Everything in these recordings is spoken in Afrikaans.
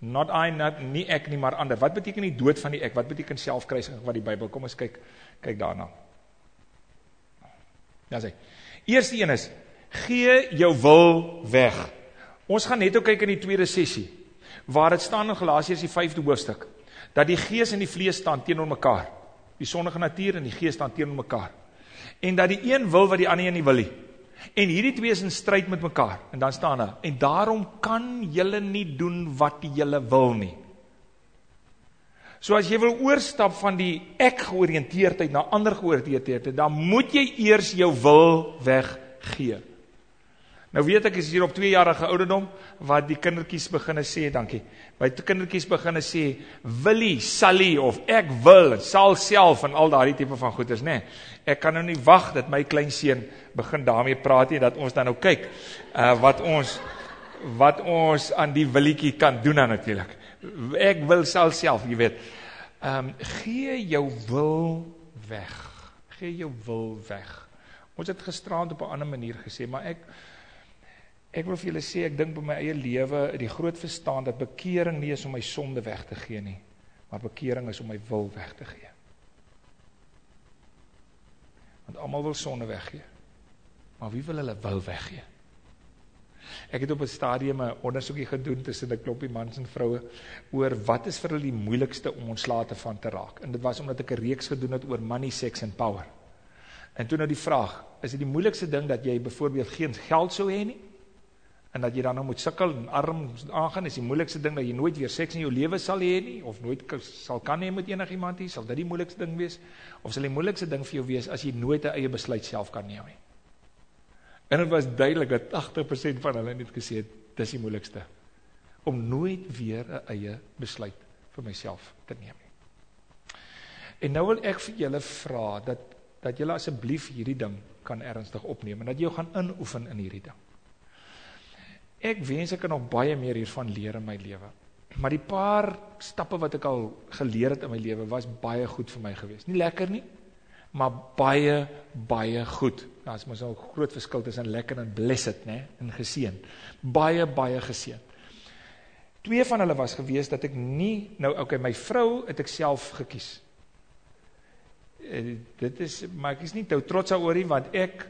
Not I, not, nie ek nie, maar ander. Wat beteken die dood van die ek? Wat beteken selfkruisiging wat die Bybel? Kom ons kyk kyk daarna. Ja sê. Eerste een is gee jou wil weg. Ons gaan net ook kyk in die tweede sessie waar dit staan in Galasiërs die 5de hoofstuk dat die gees en die vlees staan teenoor mekaar. Die sondige natuur en die gees staan teenoor mekaar. En dat die een wil wat die ander een nie wil nie. En hierdie twee is in stryd met mekaar. En dan staan daar: "En daarom kan julle nie doen wat julle wil nie." So as jy wil oorstap van die ek georiënteerdheid na ander georiënteerdheid, dan moet jy eers jou wil weggee. Nou weet ek is hier op 2 jarige ouderdom wat die kindertjies beginne sê, dankie. By die kindertjies beginne sê willie, sally of ek wil, sal self en al daardie tipe van goeders, nê. Nee, ek kan nou nie wag dat my kleinseun begin daarmee praat nie dat ons dan nou kyk uh wat ons wat ons aan die willetjie kan doen dan natuurlik. Ek wil sal self, jy weet. Ehm um, gee jou wil weg. Gee jou wil weg. Ons het gisterand op 'n ander manier gesê, maar ek Ek wil vir julle sê ek dink by my eie lewe die groot verstaan dat bekering nie is om my sonde weg te gee nie, maar bekering is om my wil weg te gee. Want almal wil sonde weggee. Maar wie wil hulle wil weggee? Ek het op 'n stadium 'n ondersoekie gedoen tussen 'n klompie mans en vroue oor wat is vir hulle die moeilikste om ontslae te van te raak. En dit was omdat ek 'n reeks gedoen het oor money, sex and power. En toe nou die vraag, is dit die moeilikste ding dat jy byvoorbeeld geen geld sou hê nie? En dat jy dan nou moet sukkel en arm aangaan is die moeilikste ding dat jy nooit weer seks in jou lewe sal hê nie of nooit sal kan hê met enigiemand nie sal dit die moeilikste ding wees. Of sal die moeilikste ding vir jou wees as jy nooit 'n eie besluit self kan neem nie. En dit was duidelik dat 80% van hulle net gesê het dis die moeilikste om nooit weer 'n eie besluit vir myself te neem nie. En nou wil ek vir julle vra dat dat julle asseblief hierdie ding kan ernstig opneem en dat jy gaan inoefen in hierdie ding Ek wens ek kan nog baie meer hiervan leer in my lewe. Maar die paar stappe wat ek al geleer het in my lewe was baie goed vir my gewees. Nie lekker nie, maar baie baie goed. Daar's mos 'n groot verskil tussen lekker en blessed, né? En geseën. Baie baie geseën. Twee van hulle was gewees dat ek nie nou okay, my vrou het ek self gekies. Uh, dit is maar ek is nie trots daaroor nie want ek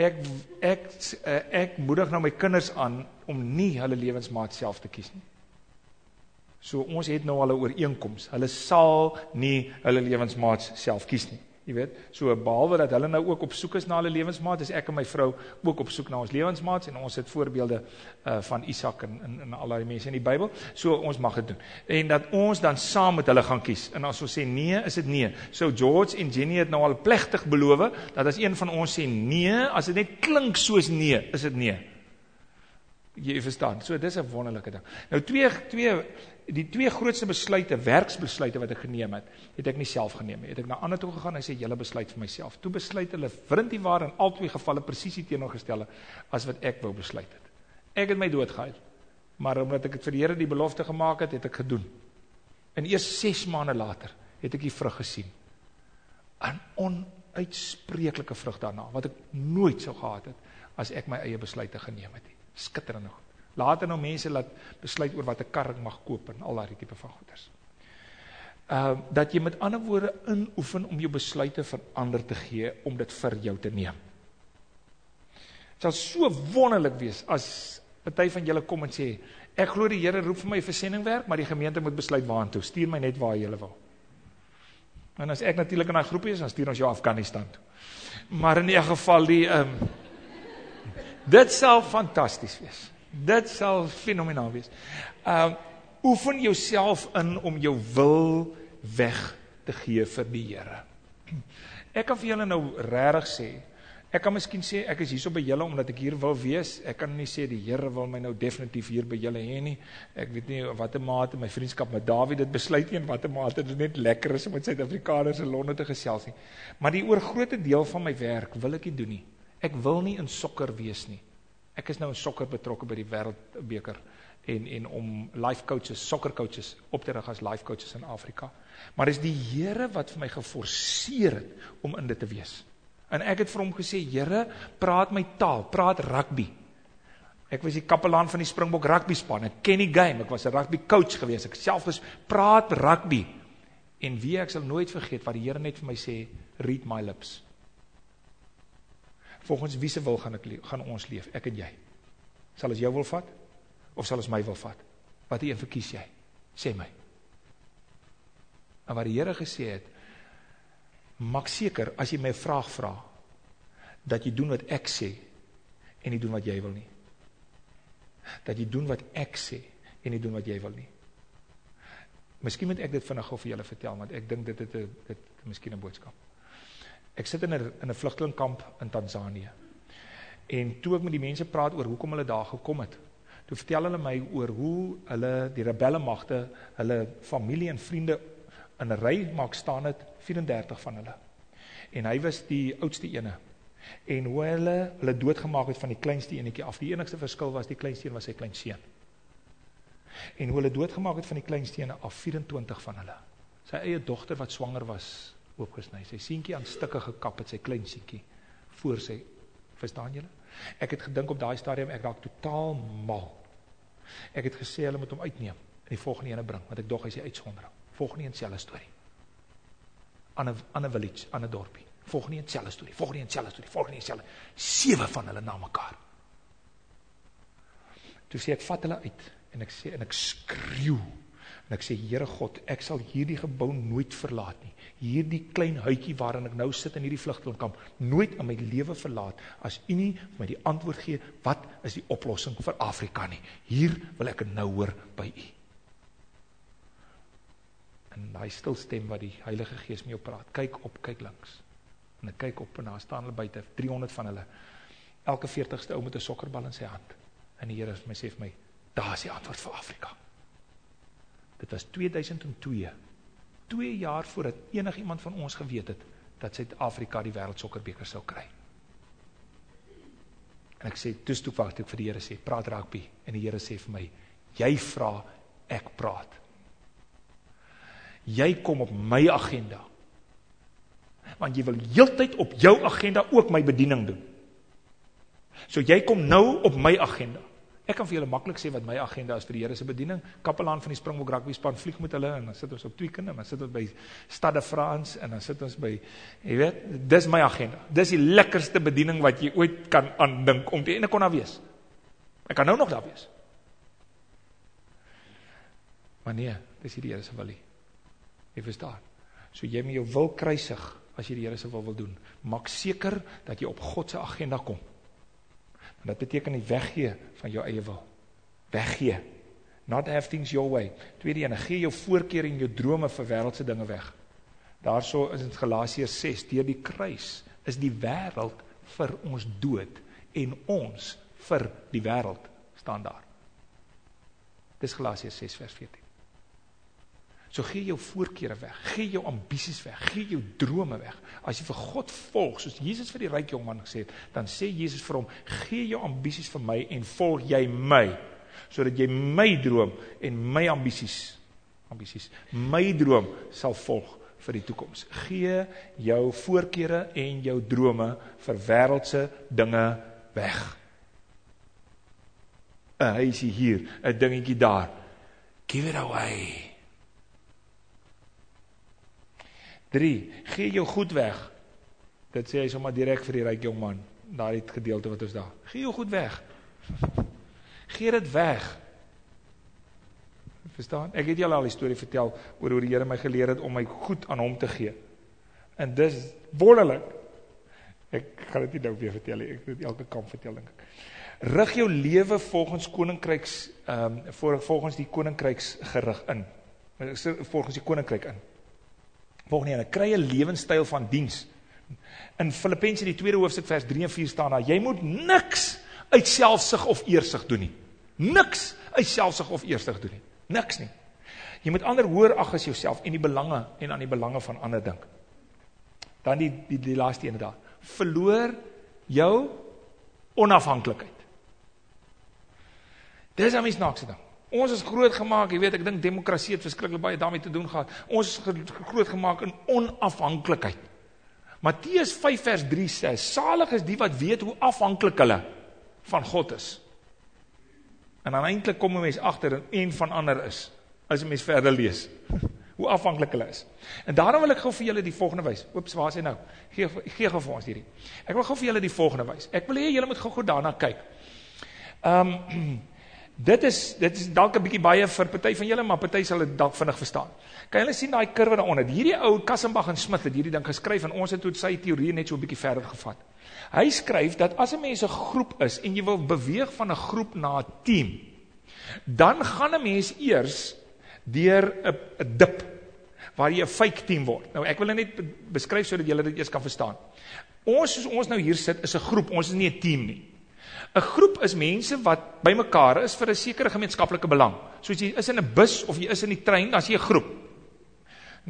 ek ek ek, ek moedig nou my kinders aan om nie hulle lewensmaat self te kies nie. So ons het nou al 'n ooreenkoms. Hulle sal nie hulle lewensmaat self kies nie. Jy weet, so behalwe dat hulle nou ook op soek is na hulle lewensmaat, is ek en my vrou ook op soek na ons lewensmaats en ons het voorbeelde uh van Isak en in in al daai mense in die Bybel. So ons mag dit doen. En dat ons dan saam met hulle gaan kies. En as ons sê nee, is dit nee. So George en Jenny het nou al plegtig beloof dat as een van ons sê nee, as dit net klink soos nee, is dit nee. Jy verstaan. So dis 'n wonderlike ding. Nou twee twee die twee grootste besluite, werksbesluite wat ek geneem het, het ek nie self geneem nie. Het ek na ander toe gegaan en sê julle besluit vir myself. Toe besluit hulle vriendie waar in albei gevalle presies die teenoorgestelde as wat ek wou besluit het. Ek het my dood gehuil. Maar omdat ek dit vir die Here die belofte gemaak het, het ek gedoen. En eers 6 maande later het ek die vrug gesien. 'n Onuitspreeklike vrug daarna wat ek nooit sou gehad het as ek my eie besluite geneem het nie skitterend goed. Later nou mense laat besluit oor wat 'n kar mag koop en al daai tipe van goeders. Ehm uh, dat jy met ander woorde inoefen om jou besluite verander te gee om dit vir jou te neem. Dit sal so wonderlik wees as party van julle kom en sê ek glo die Here roep vir my vir sendingwerk, maar die gemeente moet besluit waartoe. Stuur my net waar jy wil. En as ek natuurlik in daai groepie is, dan stuur ons jou Afghanistan toe. Maar in 'n geval die ehm um, Dit sal fantasties wees. Dit sal fenomenaal wees. Um oefen jouself in om jou wil weg te gee vir die Here. Ek kan vir julle nou regtig sê, ek kan miskien sê ek is hierso by julle omdat ek hier wil wees. Ek kan nie sê die Here wil my nou definitief hier by julle hê nie. Ek weet nie watter mate my vriendskap met Dawid dit besluit nie en watter mate dit net lekker is om met Suid-Afrikaners in Londen te gesels nie. Maar die oorgrootste deel van my werk wil ek nie doen nie. Ek wil nie in sokker wees nie. Ek is nou in sokker betrokke by die wêreldbeker en en om life coaches, sokker coaches op te rig as life coaches in Afrika. Maar dis die Here wat vir my geforseer het om in dit te wees. En ek het vir hom gesê, Here, praat my taal, praat rugby. Ek was die kapelaan van die Springbok rugby span. Ek ken die game. Ek was 'n rugby coach gewees. Ek self gespraat rugby. En wie ek sal nooit vergeet wat die Here net vir my sê, read my lips. Volgens wie se wil gaan ek gaan ons leef, ek en jy. Sal ons jou wil vat of sal ons my wil vat? Wat een verkies jy? Sê my. En wat die Here gesê het, maak seker as jy my vraag vra dat jy doen wat ek sê en nie doen wat jy wil nie dat jy doen wat ek sê en nie doen wat jy wil nie. Miskien moet ek dit vinnig gou vir julle vertel want ek dink dit het 'n dit miskien 'n boodskap. Ek sit in 'n in 'n vlugtelingkamp in Tansanië. En toe ek met die mense praat oor hoekom hulle daar gekom het, toe vertel hulle my oor hoe hulle die rebelle magte, hulle familie en vriende in 'n ry maak staan het 34 van hulle. En hy was die oudste ene en hoe hulle hulle doodgemaak het van die kleinste enetjie af. Die enigste verskil was die kleinste een was sy klein seun. En hoe hulle doodgemaak het van die kleinste ene af 24 van hulle. Sy eie dogter wat swanger was oopgesny. Sy seentjie aan stukke gekap het sy klein seentjie voor sy verstaan julle? Ek het gedink op daai stadium ek raak totaal mal. Ek het gesê hulle moet hom uitneem en die volgende ene bring want ek dog hy is die uitsondering. Volgende een selfe storie. Aan 'n ander village, aan 'n dorpie volgende een selfe storie, volgende een selfe storie, volgende een selfe. Sewe van hulle na mekaar. Toe sê ek vat hulle uit en ek sê en ek skreeu en ek sê Here God, ek sal hierdie gebou nooit verlaat nie. Hierdie klein huitjie waarin ek nou sit in hierdie vlugtelingkamp, nooit in my lewe verlaat as U nie my die antwoord gee wat is die oplossing vir Afrika nie. Hier wil ek nou hoor by U. En daai stil stem wat die Heilige Gees met jou praat, kyk op, kyk links. En ek kyk op en daar staan hulle buite, 300 van hulle. Elke 40ste ou met 'n sokkerbal in sy hand. En die Here sê vir my, daar is die antwoord vir Afrika. Dit was 2002. 2 jaar voordat enigiemand van ons geweet het dat Suid-Afrika die wêreldsokkerbeker sou kry. En ek sê, "Dis toe wag ek vir die Here sê, praat rugby." En die Here sê vir my, "Jy vra, ek praat." Jy kom op my agenda want jy wil heeltyd op jou agenda ook my bediening doen. So jy kom nou op my agenda. Ek kan vir julle maklik sê wat my agenda is vir die Here se bediening. Kapelaan van die Springbok rugby span vlieg met hulle en dan sit ons op Tweekinde, dan sit ons by Stade France en dan sit ons by jy weet, dis my agenda. Dis die lekkerste bediening wat jy ooit kan aandink om te en ek kon daar wees. Ek kan nou nog daar wees. Maar nee, dis die Here se wil. Jy verstaan. So jy moet jou wil kruisig as jy die Here se wil wil doen. Maak seker dat jy op God se agenda kom. Want dit beteken nie weggee van jou eie wil. Weggee. Not have things your way. Tweede een, gee jou voorkeur en jou drome vir wêreldse dinge weg. Daarso is in Galasiërs 6, deur die kruis is die wêreld vir ons dood en ons vir die wêreld staan daar. Dis Galasiërs 6 vers 14. So gee jou voorkeure weg, gee jou ambisies weg, gee jou drome weg. As jy vir God volg, soos Jesus vir die ryk jong man gesê het, dan sê Jesus vir hom, gee jou ambisies vir my en volg jy my, sodat jy my droom en my ambisies, ambisies, my droom sal volg vir die toekoms. Gee jou voorkeure en jou drome vir wêreldse dinge weg. 'n Huisie hier, 'n dingetjie daar. Give it away. 3. Gee jou goed weg. Dit sê hy sommer direk vir die ryk jong man, daai gedeelte wat ons daar. Gee jou goed weg. Gee dit weg. Verstaan? Ek het julle al 'n storie vertel oor hoe die Here my geleer het om my goed aan hom te gee. En dis wonderlik. Ek gaan dit nie nou weer vertel nie. Ek het elke kamp vertel dink ek. Rig jou lewe volgens koninkryks ehm um, volgens die koninkryks gerig in. Volgens die koninkryk in. Volgende een, kry 'n lewenstyl van diens. In Filippense die tweede hoofstuk vers 3 en 4 staan daar: Jy moet niks uit selfsug of eersug doen nie. Niks uit selfsug of eersug doen nie. Niks nie. Jy moet ander hoër ag as jouself en die belange en aan die belange van ander dink. Dan die die, die laaste een daar. Verloor jou onafhanklikheid. Dis 'n misnaakse ding. Ons is groot gemaak, jy weet, ek dink demokrasie het verskriklik baie daarmee te doen gehad. Ons is groot gemaak in onafhanklikheid. Matteus 5 vers 3 sê: "Salig is die wat weet hoe afhanklik hulle van God is." En dan eintlik kom 'n mens agter en een van ander is as 'n mens verder lees. Hoe afhanklik hulle is. En daarom wil ek gou vir julle die volgende wys. Oeps, waar is hy nou? Gee gee gou vir ons hierdie. Ek wil gou vir julle die volgende wys. Ek wil hê julle moet gou-gou daarna kyk. Ehm um, dit is dit is dalk 'n bietjie baie vir party van julle, maar party sal dit dalk vinnig verstaan. Kan julle sien daai kurwe daaronder? Hierdie ou Kassenbach en Smith het hierdie ding geskryf en ons het toe sy teorie net so 'n bietjie verder gevat. Hy skryf dat as 'n mens 'n groep is en jy wil beweeg van 'n groep na 'n team, dan gaan 'n mens eers deur 'n dip waar jy 'n fake team word. Nou ek wil net beskryf sodat julle dit eers kan verstaan. Ons soos ons nou hier sit is 'n groep, ons is nie 'n team nie. 'n Groep is mense wat bymekaar is vir 'n sekere gemeenskaplike belang. Soos jy is in 'n bus of jy is in die trein, dan is jy 'n groep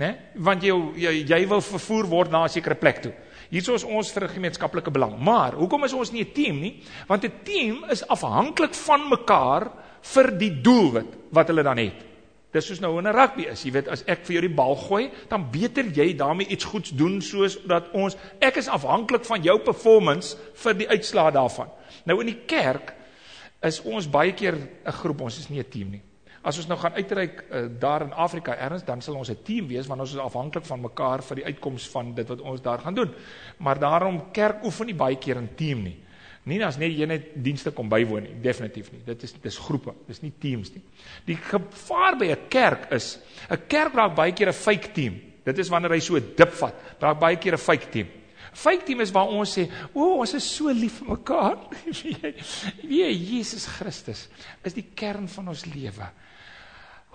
né? Want jy, jy jy wil vervoer word na 'n sekere plek toe. Hierso is ons vir 'n gemeenskaplike belang. Maar hoekom is ons nie 'n team nie? Want 'n team is afhanklik van mekaar vir die doelwit wat hulle dan het. Dis soos nou in 'n rugby is. Jy weet as ek vir jou die bal gooi, dan beter jy daarmee iets goeds doen soos dat ons ek is afhanklik van jou performance vir die uitslaa daarvan. Nou in die kerk is ons baie keer 'n groep, ons is nie 'n team nie. As ons nou gaan uitreik uh, daar in Afrika erns, dan sal ons 'n team wees want ons is afhanklik van mekaar vir die uitkoms van dit wat ons daar gaan doen. Maar daarom kerk oefen nie baie keer in team nie. Nie as net jy net dienste kom bywoon nie, definitief nie. Dit is dis groepe, dis nie teams nie. Die gevaar by 'n kerk is 'n kerk raak baie keer 'n fake team. Dit is wanneer hy so dip vat, raak baie keer 'n fake team. Fake team is waar ons sê, "O, oh, ons is so lief vir mekaar." Wie Jesus Christus is die kern van ons lewe.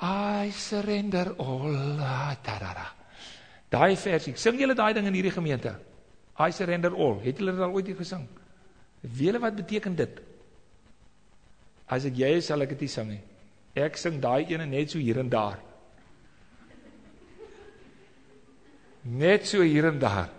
I surrender all. Tarara. Daai versie. Sing julle daai ding in hierdie gemeente? I surrender all. Het julle dit al ooit gesing? Weet julle wat beteken dit? As ek jy is, sal ek dit sing nie. Ek sing daai ene net so hier en daar. Net so hier en daar.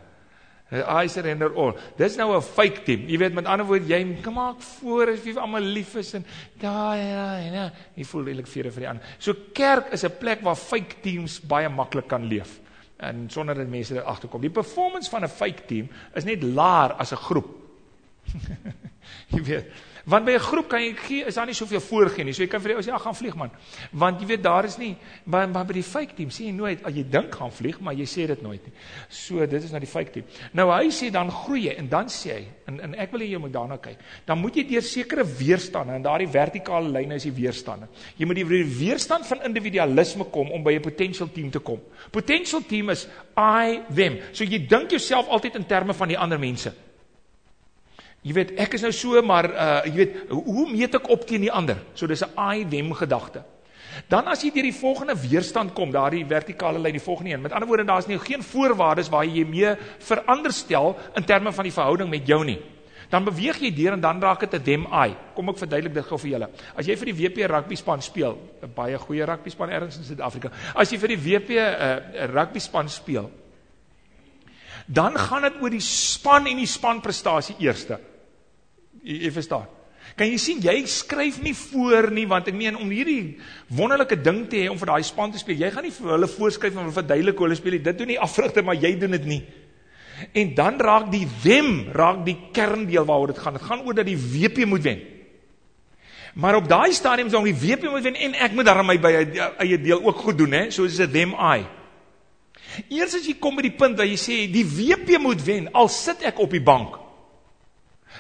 I surrender all. Dis nou 'n fake team. Jy weet met ander woorde, jy maak voor as wie almal lief is en daai ja, ja. Jy voel eintlik vir vir die ander. So kerk is 'n plek waar fake teams baie maklik kan leef en sonder dat mense daar agterkom. Die performance van 'n fake team is net laer as 'n groep. jy weet. Want by 'n groep kan jy gee is daar nie soveel voorgee nie. So jy kan vir jou sê ja, gaan vlieg man. Want jy weet daar is nie maar, maar by die fake team sê jy nooit as jy dink gaan vlieg, maar jy sê dit nooit nie. So dit is nou die fake team. Nou hy sê dan groei jy en dan sê hy en en ek wil hê jy moet daarna kyk. Dan moet jy deur sekere weerstande en daardie vertikale lyne is die weerstande. Jy moet die weerstand van individualisme kom om by 'n potential team te kom. Potential team is I them. So jy dink jouself altyd in terme van die ander mense. Jy weet, ek is nou so, maar uh jy weet, hoe meet ek op teen die ander? So dis 'n I them gedagte. Dan as jy deur die volgende weerstand kom, daardie vertikale lyn, die volgende een. Met ander woorde, daar's nie geen voorwaardes waar jy mee veranderstel in terme van die verhouding met jou nie. Dan beweeg jy deur en dan raak dit 'n them I. Kom ek verduidelik dit gou vir julle. As jy vir die WP rugby span speel, 'n baie goeie rugby span ergens in Suid-Afrika. As jy vir die WP uh, rugby span speel, dan gaan dit oor die span en die spanprestasie eerste. Jy, jy verstaan. Kan jy sien jy skryf nie voor nie want ek meen om hierdie wonderlike ding te hê om vir daai span te speel. Jy gaan nie vir hulle voorskryf en verduidelik hoe hulle speel nie. Dit doen nie afrigter maar jy doen dit nie. En dan raak die wem, raak die kerndeel waaroor dit gaan. Dit gaan oor dat die WP moet wen. Maar op daai stadium sou die WP moet wen en ek moet daarmee by eie deel ook goed doen hè. So is dit them I. Eers as jy kom by die punt waar jy sê die WP moet wen al sit ek op die bank.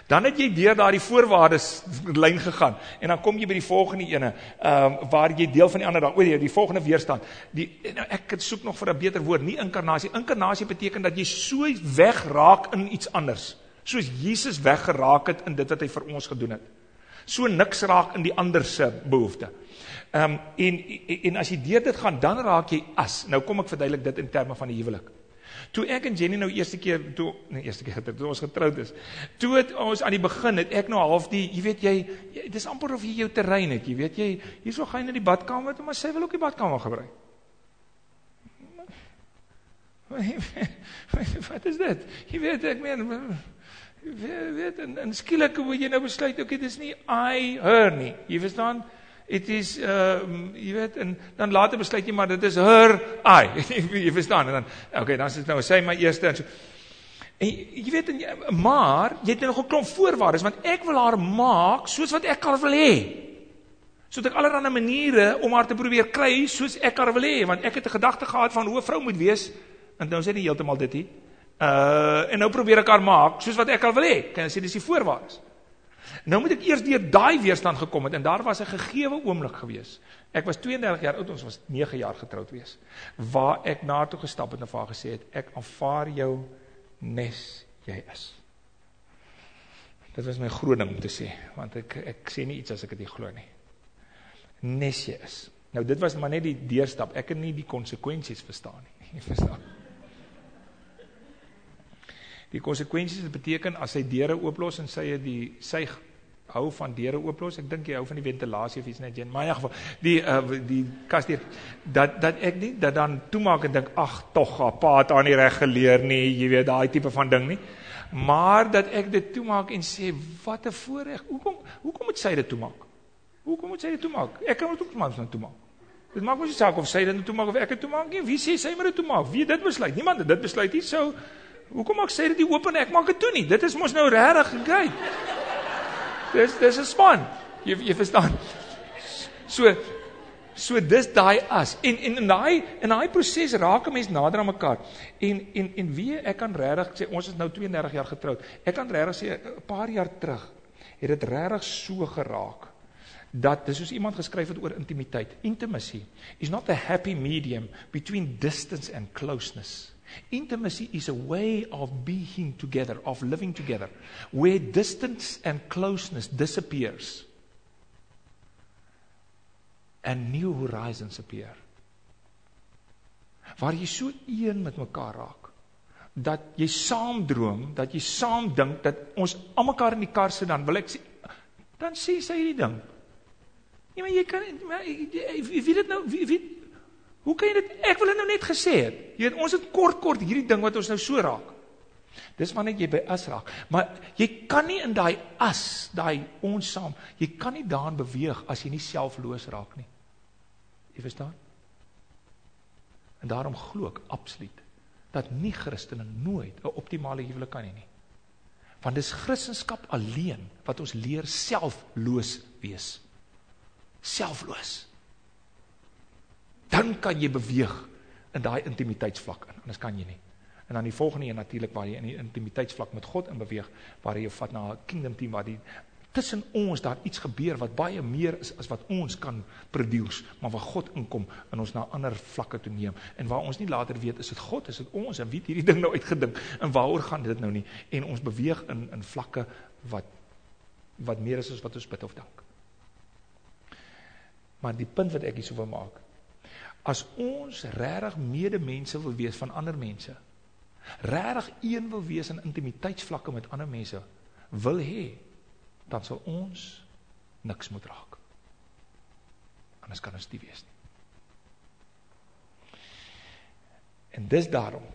Dan het jy deur daardie voorwaardes lyn gegaan en dan kom jy by die volgende ene, ehm um, waar jy deel van die ander dan oor jy die volgende weerstand. Die nou ek soek nog vir 'n beter woord, nie inkarnasie. Inkarnasie beteken dat jy so wegraak in iets anders, soos Jesus weggeraak het in dit wat hy vir ons gedoen het. So niks raak in die ander se behoefte. Ehm um, en en as jy deur dit gaan, dan raak jy as. Nou kom ek verduidelik dit in terme van die huwelik. Toe ek en Jenny nou eerste keer toe nee eerste keer toe ons getroud is. Toe het ons aan die begin het ek nou half die, jy weet jy, jy dis amper of jy jou terrein het, jy weet jy, hierso gaan jy na die badkamer toe, maar sy wil ook die badkamer gebruik. Wat is dit? Jy weet ek meen weet en, en skielik moet jy nou besluit, okay, dis nie I her nie. Jy verstaan? It is uh jy weet en dan later besluit jy maar dit is her i jy verstaan en dan okay dan is dit nou sê my eerste en so en jy weet en maar jy het nog 'n klomp voorwaardes want ek wil haar maak soos wat ek haar wil hê So het ek allerlei maniere om haar te probeer kry soos ek haar wil hê, want ek het 'n gedagte gehad van hoe 'n vrou moet wees. En nou sê dit heeltemal dit hier. Uh en nou probeer ek haar maak soos wat ek al wil hê. Kan jy sê dis die voorwaardes? Nou moet ek eers deur daai weerstand gekom het en daar was 'n gegeewe oomblik gewees. Ek was 32 jaar oud, ons was 9 jaar getroud wees. Waar ek na toe gestap het en vir haar gesê het, ek aanvaar jou nes jy is. Dit was my groot ding om te sê, want ek ek sê nie iets as ek dit nie glo nie. Nes jy is. Nou dit was maar net die deurstap. Ek het nie die konsekwensies verstaan nie. Jy verstaan? Die konsekwensies beteken as hy deure ooplos en sy het die sy hou van deure ooplos. Ek dink jy hou van die ventilasie of iets net in. Maar in geval die uh, die kas deur dat dat ek nie dat dan toemaak en dink ag tog, pa het aan nie reg geleer nie. Jy weet daai tipe van ding nie maar dat ek dit toemaak en sê wat 'n voorreg. Hoekom hoekom moet sy dit toemaak? Hoekom moet sy dit toemaak? Ek kan dit ook maar net toemaak. Dit maak mos nie saak of sy dit toemaak of ek dit toemaak nie. Wie sê sy moet dit toemaak? Wie dit besluit? Niemand dit besluit nie. So hoekom maak sy dit oop en ek maak dit toe nie? Dit is mos nou regtig great. Dis dis 'n span. Jy jy verstaan. So So dis daai as. En en in daai in daai proses raak 'n mens nader aan mekaar. En en en wie ek kan regtig sê ons is nou 32 jaar getroud. Ek kan regtig sê 'n paar jaar terug het dit regtig so geraak dat dis soos iemand geskryf het oor intimiteit. Intimacy is not the happy medium between distance and closeness. Intimacy is a way of being together, of living together, where distance and closeness disappears and new horizons appear. Waar jy so een met mekaar raak dat jy saam droom, dat jy saam dink dat ons almekaar in die kar sit dan wil ek sê dan sê sy hierdie ding. Nee, maar jy kan maar wie weet dit nou wie weet hoe kan jy dit ek wil dit nou net gesê het. Jy weet ons het kort kort hierdie ding wat ons nou so raak. Dis wanneer jy by as raak. Maar jy kan nie in daai as, daai ons saam, jy kan nie daarin beweeg as jy nie selfloos raak nie. Jy verstaan? En daarom glo ek absoluut dat nie Christene nooit 'n optimale huwelik kan hê nie. Want dis Christendom alleen wat ons leer selfloos wees. Selfloos. Dan kan jy beweeg in daai intimiteitsvlak in, anders kan jy nie. En dan die volgende een natuurlik waar jy in die intimiteitsvlak met God in beweeg, waar jy vat na 'n kingdom team waar die tussen ons daar iets gebeur wat baie meer is as wat ons kan produce, maar waar God inkom en ons na ander vlakke toe neem en waar ons nie later weet is dit God, is dit ons en wie het hierdie ding nou uitgedink en waaroor gaan dit nou nie en ons beweeg in in vlakke wat wat meer is as wat ons bid of dink. Maar die punt wat ek hierso wil maak, as ons regtig medemense wil wees van ander mense, regtig een wil wees in intimiteitsvlakke met ander mense, wil hê dan sal ons niks moet raak. Anders kan ons nie wees nie. En dis daarom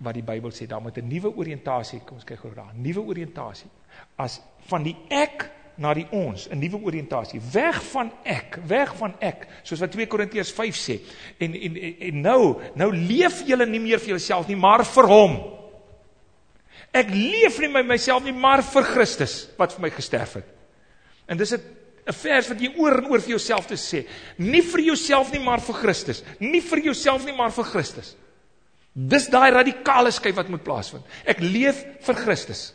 wat die Bybel sê, daar moet 'n nuwe oriëntasie, kom ons kyk gou daar, nuwe oriëntasie as van die ek na die ons, 'n nuwe oriëntasie, weg van ek, weg van ek, soos wat 2 Korintiërs 5 sê. En en en nou, nou leef julle nie meer vir julleself nie, maar vir hom. Ek leef nie my myself nie, maar vir Christus wat vir my gesterf het. En dis 'n 'n vers wat jy oor en oor vir jouself te sê. Nie vir jouself nie, maar vir Christus. Nie vir jouself nie, maar vir Christus. Dis daai radikale skuif wat moet plaasvind. Ek leef vir Christus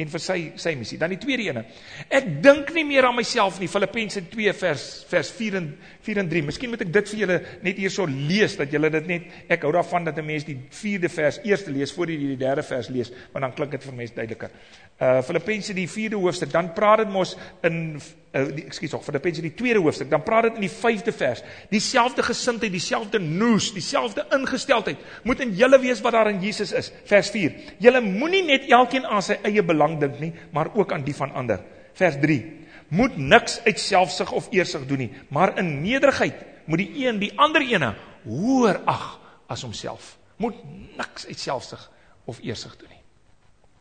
en vir sy sy missie. Dan die tweede ene. Ek dink nie meer aan myself nie. Filippense 2 vers vers 4 en 4 en 3. Miskien moet ek dit vir julle net hierso lees dat julle dit net ek hou daarvan dat 'n mens die 4de vers eers lees voor jy die 3de vers lees, want dan klink dit vir mense duideliker. Uh Filippense die 4de hoofstuk, dan praat dit mos in uh, ekskuus tog Filippense die tweede hoofstuk, dan praat dit in die 5de vers. Dieselfde gesindheid, dieselfde noos, dieselfde ingesteldheid moet in julle wees wat daar in Jesus is. Vers 4. Julle moenie net elkeen aan sy eie belang dink nie, maar ook aan die van ander. Vers 3. Moet niks uit selfsug of eersug doen nie, maar in nederigheid moet die een die ander ene hoër ag as homself. Moet niks uit selfsug of eersug doen nie.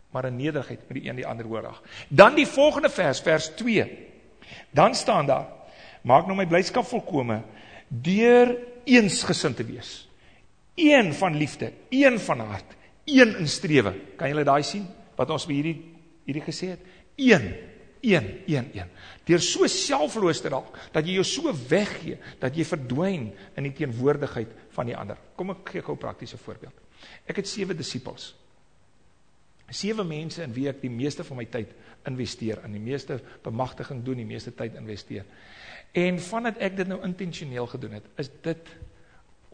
Maar in nederigheid moet die een die ander hoër ag. Dan die volgende vers, vers 2. Dan staan daar: Maak nou my blydskap volkome deur eensgesind te wees. Een van liefde, een van hart, een in strewe. Kan julle daai sien wat ons by hierdie hierdie gesê het? Een Een, een, een. Deur so selfloos te raak dat jy jou so weggee dat jy verdwyn in die teenwoordigheid van die ander. Kom ek gee gou 'n praktiese voorbeeld. Ek het sewe disippels. Sewe mense in wie ek die meeste van my tyd investeer, in die meeste bemagtiging doen, die meeste tyd investeer. En vandat ek dit nou intentioneel gedoen het, is dit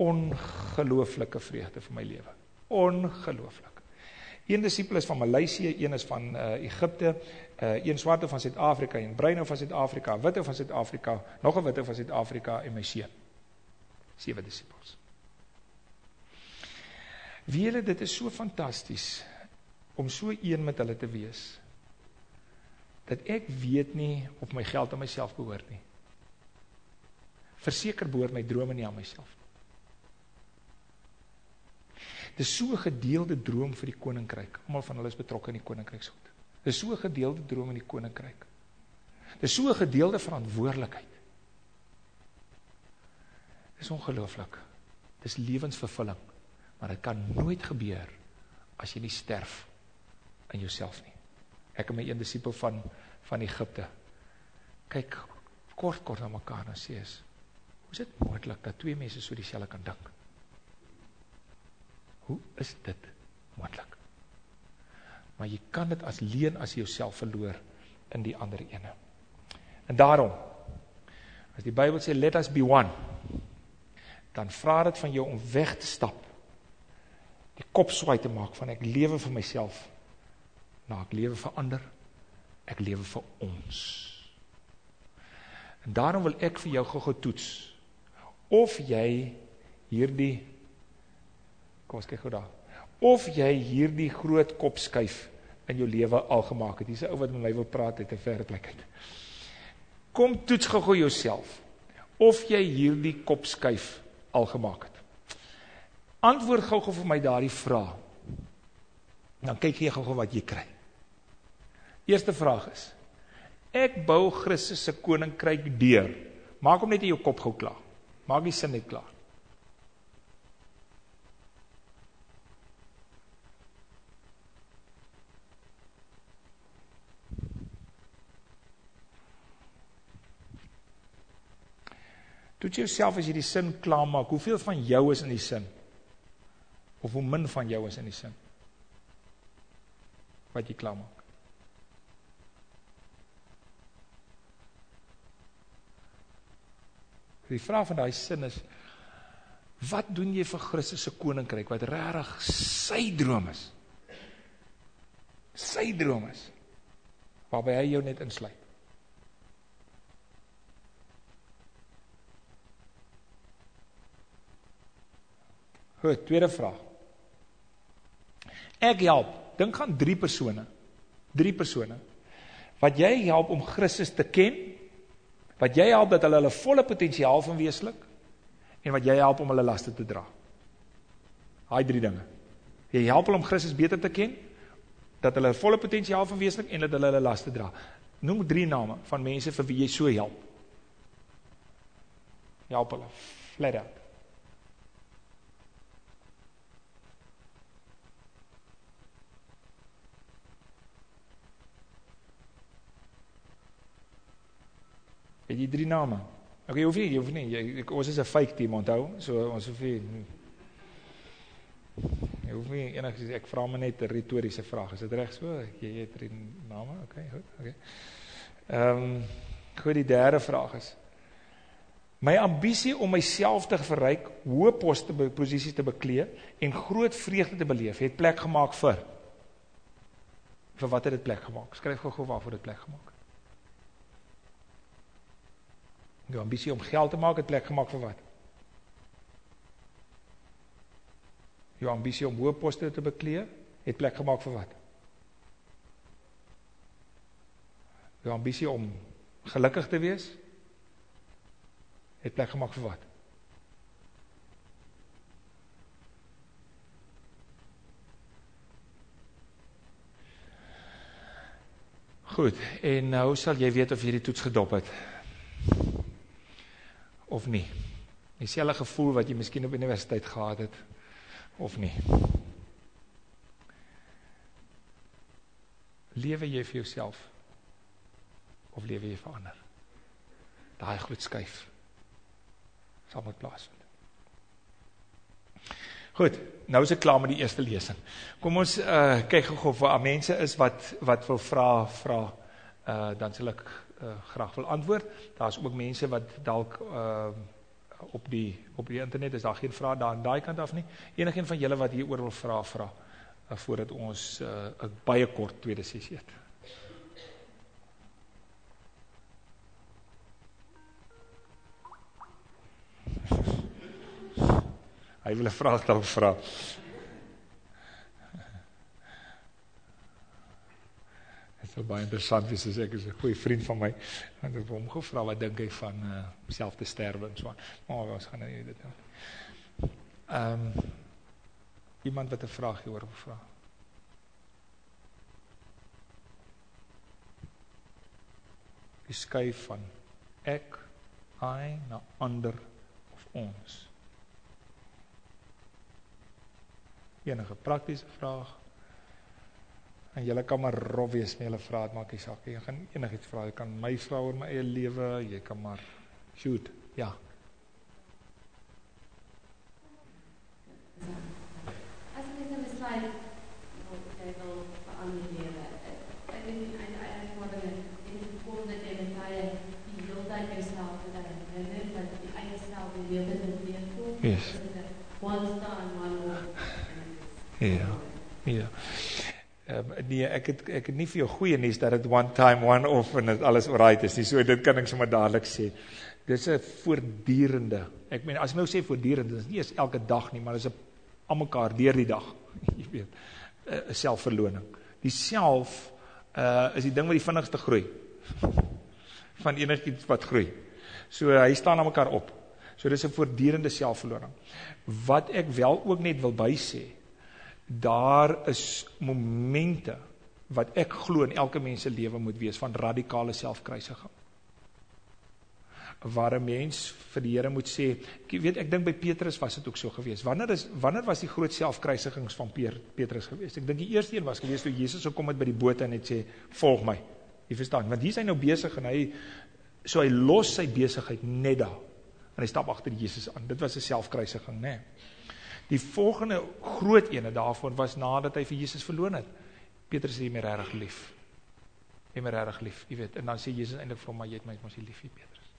ongelooflike vreugde vir my lewe. Ongelooflik. Een disipel is van Maleisië, een is van uh, Egypte, uh, een swarte van Suid-Afrika, een bruine van Suid-Afrika, witte van Suid-Afrika, nog 'n witte van Suid-Afrika en my seun. Sewe disipels. Wie hulle dit is so fantasties om so een met hulle te wees. Dat ek weet nie of my geld aan myself behoort nie. Verseker behoort my drome nie aan myself nie. Dis so 'n gedeelde droom vir die koninkryk. Almal van hulle is betrokke in die koninkryksgoed. Dis so 'n gedeelde droom in die koninkryk. Dis so 'n gedeelde verantwoordelikheid. Dis ongelooflik. Dis lewensvervulling. Maar dit kan nooit gebeur as jy nie sterf in jouself nie. Ek en my een disipel van van Egipte kyk kort kort na mekaar en sê is hoe is dit moontlik dat twee mense so dieselfde kan dink? Hoe is dit moontlik? Maar jy kan dit as leen as jy jouself verloor in die ander ene. En daarom as die Bybel sê let us be one, dan vra dit van jou om weg te stap. Die kop swaai te maak van ek lewe vir myself. Nou ek lewe vir ander. Ek lewe vir ons. En daarom wil ek vir jou gou getoets of jy hierdie Kom ons kyk gou daar. Of jy hierdie groot kop skuif in jou lewe al gemaak het. Hier's 'n ou wat met my wil praat uit 'n verre plek uit. Kom toets gou jouself of jy hierdie kop skuif al gemaak het. Antwoord gou-gou vir my daardie vraag. Dan kyk jy gou-gou wat jy kry. Eerste vraag is: Ek bou Christus se koninkryk deur. Maak hom net in jou kop gou klaar. Maak die sin net klaar. Toets jouself as jy die sin klaar maak. Hoeveel van jou is in die sin? Of hoe min van jou is in die sin? Wat jy klaar maak. Die vraag van daai sin is wat doen jy vir Christus koninkryk wat regtig sy droom is? Sy droom is. Waarby hy jou net insluit. Goed, tweede vraag. Ek help, dink aan drie persone. Drie persone. Wat jy help om Christus te ken, wat jy help dat hulle hulle volle potensiaal van weeslik en wat jy help om hulle laste te dra. Daai drie dinge. Jy help hulle om Christus beter te ken, dat hulle volle potensiaal van weeslik en dat hulle hulle laste dra. Noem drie name van mense vir wie jy so help. Help hulle. Flat out. Het jy drie name? Okay, hoef nie, hoef nie. Jy, ons is 'n fake team, onthou? So ons hoef nie Jy hoef nie enigiets ek vra maar net 'n retoriese vraag. Is dit reg so? Jy het drie name. Okay, goed. Okay. Ehm um, goed, die derde vraag is My ambisie om myself te verryk, hoë poste posisies te beklee en groot vreugde te beleef, het plek gemaak vir vir wat het dit plek gemaak? Skryf gou-gou waarvoor dit plek gemaak het. Jou ambisie om geld te maak het plek gemaak vir wat? Jou ambisie om hoë poste te beklee het plek gemaak vir wat? Jou ambisie om gelukkig te wees het plek gemaak vir wat? Goed, en nou sal jy weet of jy die toets gedop het of nie. Dieselfde gevoel wat jy miskien op universiteit gehad het of nie. Lewe jy vir jouself? of lewe jy vir ander? Daai groot skuif sal moet plaasvind. Goed, nou is ek klaar met die eerste lesing. Kom ons uh kyk gou of daar mense is wat wat wil vra vra uh dan sal ek uh, graag wil antwoord. Daar's ook mense wat dalk uh op die op die internet is daar geen vrae daar aan daai kant af nie. Enigeen van julle wat hieroor wil vra vra uh, voordat ons 'n uh, baie kort tweede sessie het. Hy wil 'n vraag dalk vra. Sou baie interessant wees as ek is 'n goeie vriend van my en ek hom gevra wat dink hy van uh self te sterwe en so aan. Maar ons gaan nou nie dit doen. Ehm um, iemand wat 'n vraag hieroor wil vra. Die skuif van ek, hy na ander of ons. enige praktiese vraag. En julle kan maar rof wees met julle vrae, maak nie saak nie. Jy gaan enigiets vra, jy kan my vra oor my eie lewe, jy kan maar shoot. Ja. As jy net besluit of jy wil verander lewe, ek weet nie een eie woorde in die volgende detail die heeltyd jouself te herinner dat die eie self die lewe te leef voel. Yes. One star and one walk. Ja. Ja. Nee, ek het ek het nie vir jou goeie nuus dat dit one time one off en dit alles alright is nie. So dit kan ek sommer dadelik sê. Dis 'n voortdurende. Ek meen as jy nou sê voortdurend, dit is nie eens elke dag nie, maar dis 'n almekaar deur die dag. Jy weet. 'n selfverloning. Die self uh is die ding wat die vinnigste groei. Van enigiets wat groei. So hy staan aan mekaar op. So dis 'n voortdurende selfverloning. Wat ek wel ook net wil bysê, daar is momente wat ek glo in elke mens se lewe moet wees van radikale selfkruisiging. Waar 'n mens vir die Here moet sê, ek weet ek dink by Petrus was dit ook so gewees. Wanneer is wanneer was die groot selfkruisigings van Petrus gewees? Ek dink die eerste een was gewees toe Jesus sou kom met by die boot en net sê, "Volg my." Jy verstaan? Want hier is hy nou besig en hy so hy los sy besigheid net daar en hy stap agter Jesus aan. Dit was 'n selfkruisiging, né? Nee. Die volgende groot ene daarvan was nadat hy vir Jesus verloon het. Petrus sê my regtig lief. Hy my regtig lief, jy weet. En dan sê Jesus eintlik vir hom, maar jy het my mos lief, Petrus.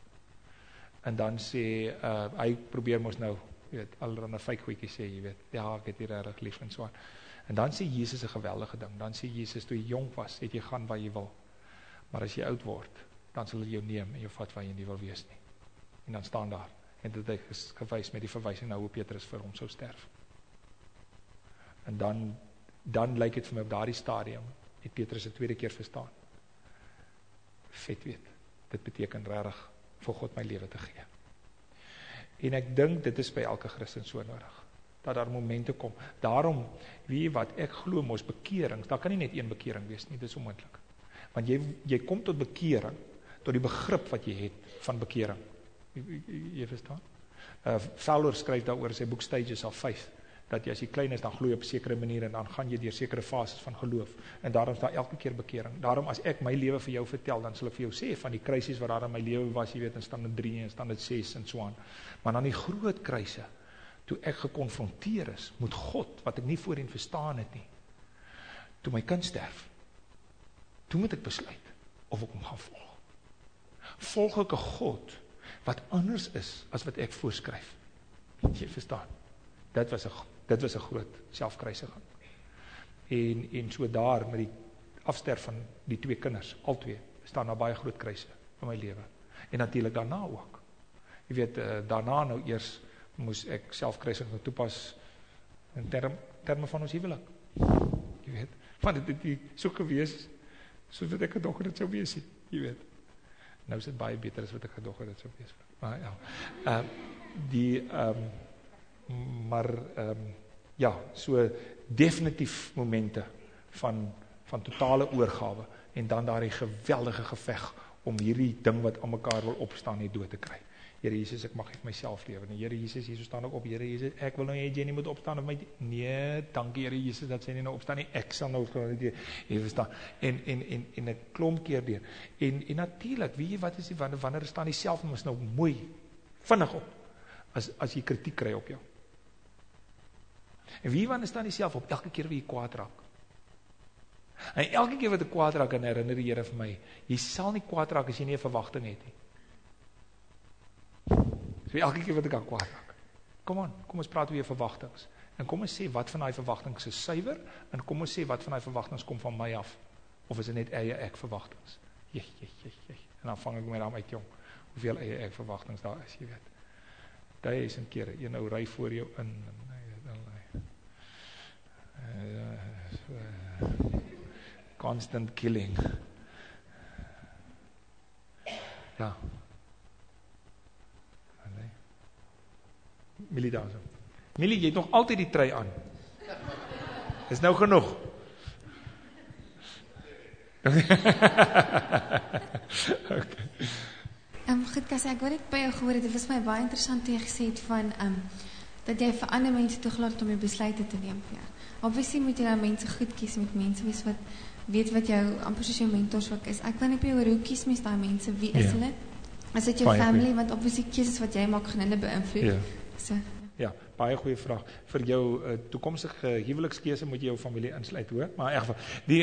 En dan sê uh hy probeer mos nou, jy weet, allerlei fake goedjies sê, jy weet. Ja, ek het jy regtig lief en so aan. En dan sê Jesus 'n geweldige ding. Dan sê Jesus toe jy jonk was, het jy gaan waar jy wil. Maar as jy oud word, dan sal hy jou neem en jou vat waar jy nie wil wees nie. En dan staan daar en dit het gewys met die verwysing na hoe Petrus vir hom sou sterf. En dan dan lyk dit vir my op daardie stadium het Petrus 'n tweede keer verstaan. Vet weet. Dit beteken regtig vir God my lewe te gee. En ek dink dit is by elke Christen so nodig dat daar momente kom. Daarom wie wat ek glo mos bekering, daar kan nie net een bekering wees nie, dit is onmoontlik. Want jy jy kom tot bekering tot die begrip wat jy het van bekering. Jy, jy, jy verstaan? Uh Fowler skryf daaroor sy boek Stages of Faith dat jy as jy klein is dan glo op 'n sekere manier en dan gaan jy deur sekere fases van geloof en daarom is daar elke keer bekering. Daarom as ek my lewe vir jou vertel, dan sal ek vir jou sê van die krisis wat daar in my lewe was, jy weet in stand 3 en stand 6 en so aan. Maar dan die groot krisisse toe ek gekonfronteer is met God wat ek nie voorheen verstaan het nie. Toe my kind sterf. Toe moet ek besluit of ek hom gaan volg. Volg ek 'n God wat anders is as wat ek voorskryf. Jy verstaan. Dit was 'n dit was 'n groot selfkruisiging. En en so daar met die afsterf van die twee kinders, albei, staan daar baie groot kruise in my lewe. En natuurlik daarna ook. Jy weet uh, daarna nou eers moes ek selfkruising nou toepas in term terme van ons huwelik. Jy weet, van dit het so gewees soos wat ek gedog het dit sou wees, jy weet. Nou is dit baie beter as wat ek gedog het dit sou wees. Maar ja. Ehm uh, die ehm um, maar ehm um, ja, so definitief momente van van totale oorgawe en dan daardie geweldige geveg om hierdie ding wat aan mekaar wil opstaan net dood te kry. Here Jesus, ek mag net myself lewe. En Here Jesus, hier staan ek op. Here Jesus, ek wil nou hê Jenny moet opstaan of my nee, dankie Here Jesus dat sy nie nou opstaan nie. Ek sal nou jy verstaan. En en en en 'n klomp keer deur. En en natuurlik, weet jy wat is die wanneer wanneer staan jy self mos nou mooi vinnig op as as jy kritiek kry op jou. En wie wanneer staan jy self op elke keer jy kwaad raak? En elke keer wat ek kwaad raak, herinner die Here vir my, jy sal nie kwaad raak as jy nie 'n verwagting het nie. So elke keer wat ek aan kwaad raak. Kom aan, kom ons praat oor jou verwagtinge. En kom ons sê wat van daai verwagtinge is suiwer en kom ons sê wat van daai verwagtinge kom van my af of is dit net eie ek verwagtinge? Jy jy jy jy. En dan vang ek my dan uit jong. Hoeveel eie ek verwagtinge daar is, jy weet. Daai is 'n keer, een nou ry voor jou in en dan uh, constant killing. Ja. Millie daar. Millie, jy het nog altyd die trui aan. Is nou genoeg. okay. Ehm um, goed, Cassie, ek wou net by jou gehoor het. Dit was my baie interessant toe jy gesê het van ehm um, dat jy vir ander mense toegelaat om jou besluite te neem vir jou. Obviously moet jy nou mense goed kies met mense wees wat weet wat jou amper soos jou mentors ook is. Ek wil net by jou hoe kies mens daai mense? Wie is ja. hulle? Is dit jou baie family goeie. want obviously keuses wat jy maak gaan hulle beïnvloed. Ja. So, ja, baie goeie vraag. Vir jou uh, toekomstige huwelikskeuse moet jy jou familie insluit, hoor? Maar in elk geval, die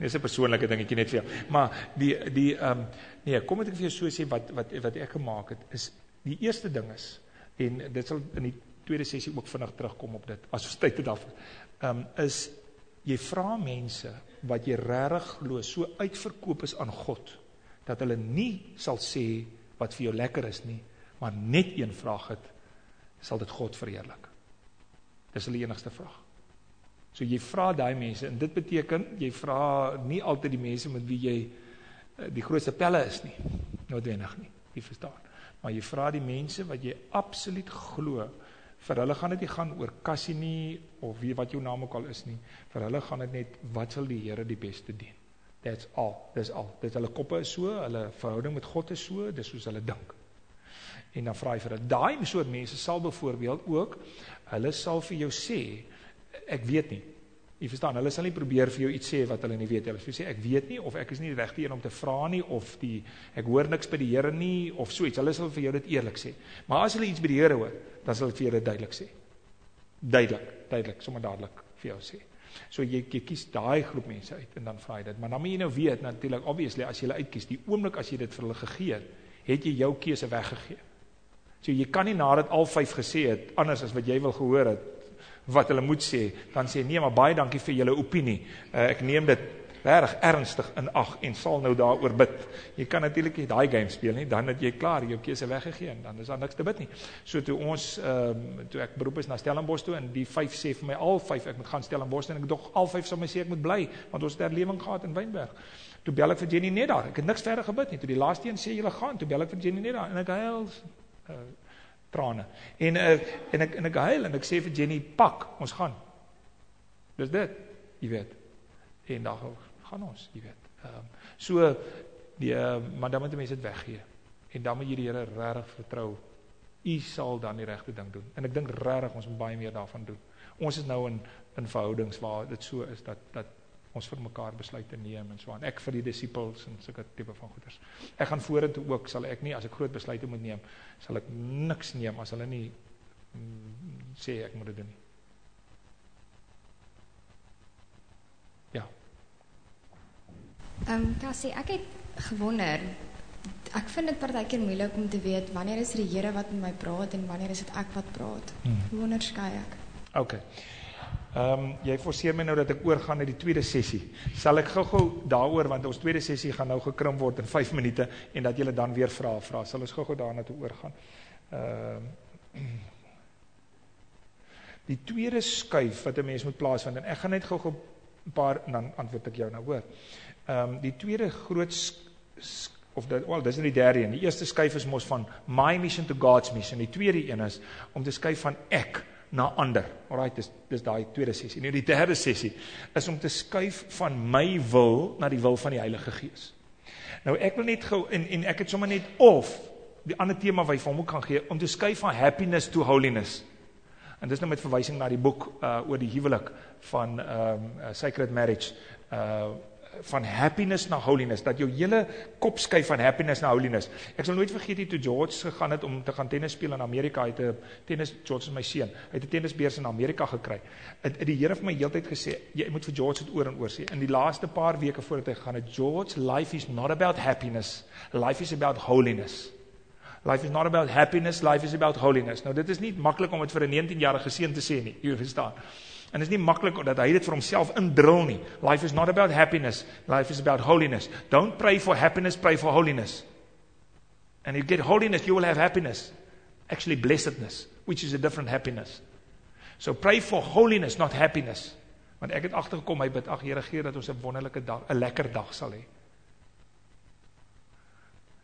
dis 'n persoonlike dingetjie net vir jou. Maar die die ehm um, nee, kom ek vir jou so sê wat wat wat ek gemaak het is die eerste ding is en dit sal in die tweede sessie ook vinnig terugkom op dit as ons tyd het daarvoor. Ehm um, is jy vra mense wat jy regtig glo so uitverkoop is aan God dat hulle nie sal sê wat vir jou lekker is nie, maar net een vraag het sal dit God verheerlik. Dis hulle enigste vraag. So jy vra daai mense en dit beteken jy vra nie altyd die mense met wie jy eh, die grootste pelle is nie. Noodwendig nie. Jy verstaan. Maar jy vra die mense wat jy absoluut glo vir hulle gaan dit nie gaan oor kassie nie of wie wat jou naam ook al is nie. Vir hulle gaan dit net wat sal die Here die beste dien. That's all. Dis al. Dit hulle koppe is so, hulle verhouding met God is so, dis soos hulle dink en dan vra hy vir hulle. Daai soort mense sal byvoorbeeld ook hulle sal vir jou sê ek weet nie. Jy verstaan, hulle sal nie probeer vir jou iets sê wat hulle nie weet. Hulle sê ek weet nie of ek is nie die regte een om te vra nie of die ek hoor niks by die Here nie of so iets. Hulle sal vir jou dit eerlik sê. Maar as hulle iets by die Here hoor, dan sal hulle vir jou dit duidelik sê. Duidelik, duidelik, sommer dadelik vir jou sê. So jy, jy kies daai groep mense uit en dan vra jy dit. Maar dan moet jy nou weet natuurlik obviously as jy hulle uitkies, die oomblik as jy dit vir hulle gegee het, het jy jou keuse weggegee. So jy kan nie nadat al vyf gesê het anders as wat jy wil gehoor het wat hulle moet sê, dan sê nee, maar baie dankie vir julle opinie. Uh, ek neem dit reg ernstig in ag en sal nou daaroor bid. Jy kan natuurlik nie daai game speel nie, dan het jy klaar jou keuse weggegee en dan is daar niks te bid nie. So toe ons ehm um, toe ek beroep is na Stellenbosch toe en die vyf sê vir my al vyf ek moet gaan Stellenbosch en ek dog al vyf sal my sê ek moet bly want ons het herlewing gehad in Wynberg. Toe bel ek vir Jenny net daar. Ek het niks verder gebid nie. Toe die laaste een sê jy gaan, toe bel ek vir Jenny net daar en ek huil uh, trane. En uh, en ek en ek huil en ek sê vir Jenny, "Pak, ons gaan." Dis dit, jy weet. En dan gaan ons, jy weet. Ehm um, so die uh, maar dan moet die mense dit weggee. En dan moet jy die Here regtig vertrou. U sal dan die regte ding doen. En ek dink regtig ons moet baie meer daarvan doen. Ons is nou in in verhoudings waar dit so is dat dat ons vir mekaar besluite neem en so aan. Ek vir die disippels en sulke tipe van goeders. Ek gaan vorentoe ook sal ek nie as ek groot besluite moet neem, sal ek niks neem as hulle nie mm, sê ek moet dit doen nie. Ja. Ehm um, Cassie, ek het gewonder ek vind dit partykeer moeilik om te weet wanneer is die Here wat met my praat en wanneer is dit ek wat praat. Hmm. Hoe onderskei ek? OK. Ehm um, jy forceer my nou dat ek oorgaan na die tweede sessie. Sal ek gou-gou daaroor want ons tweede sessie gaan nou gekrim word in 5 minute en dat julle dan weer vra vra. Sal ons gou-gou daarna toe oorgaan. Ehm um, Die tweede skuif wat 'n mens moet plaasvind en ek gaan net gou-gou 'n paar dan antwoord ek jou nou hoor. Ehm um, die tweede groot of dit wel dis in die derde een. Die eerste skuif is mos van my mission to God's mission. Die tweede een is om te skuif van ek na ander. Alraai, dis dis daai tweede sessie. Nou die derde sessie is om te skuif van my wil na die wil van die Heilige Gees. Nou ek wil net gou en en ek het sommer net of die ander tema wat hy vir hom ook gaan gee, om te skuif van happiness to holiness. En dis nou met verwysing na die boek uh, oor die huwelik van um, uh, Sacred Marriage, uh, van happiness na holiness, dat jou hele kop skuif van happiness na holiness. Ek sal nooit vergeet toe George gegaan het om te gaan tennis speel in Amerika, hy het een tennis, George is my sien, hy het een tennisbeers in Amerika gekry. Het, het die Heere vir my heel tijd gesê, jy moet vir George het oor en oor sê, in die laaste paar weke voordat hy gegaan het, George, life is not about happiness, life is about holiness. Life is not about happiness, life is about holiness. Nou dit is nie makkelijk om het vir een 19-jarige sien te sê nie, jy verstaan. En dit is nie maklik dat hy dit vir homself indrul nie. Life is not about happiness, life is about holiness. Don't pray for happiness, pray for holiness. And if you get holiness, you will have happiness. Actually blessedness, which is a different happiness. So pray for holiness, not happiness. Want ek het agtergekom hy bid, ag Here, gee dat ons 'n wonderlike dag, 'n lekker dag sal hê.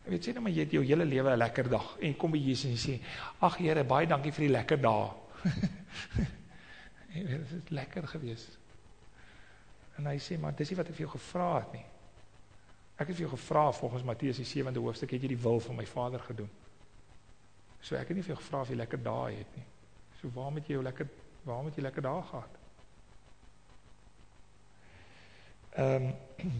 Jy weet sê net maar jy het jou hele lewe 'n lekker dag en kom by Jesus en sê, ag Here, baie dankie vir die lekker dae. Dit is lekker gewees. En hy sê, maar dis nie wat ek vir jou gevra het nie. Ek het vir jou gevra volgens Matteus die 7de hoofstuk het jy die wil van my Vader gedoen. So ek het nie vir jou gevra of jy lekker dae het nie. So waar moet jy jou lekker waar moet jy lekker dae gehad? Ehm um,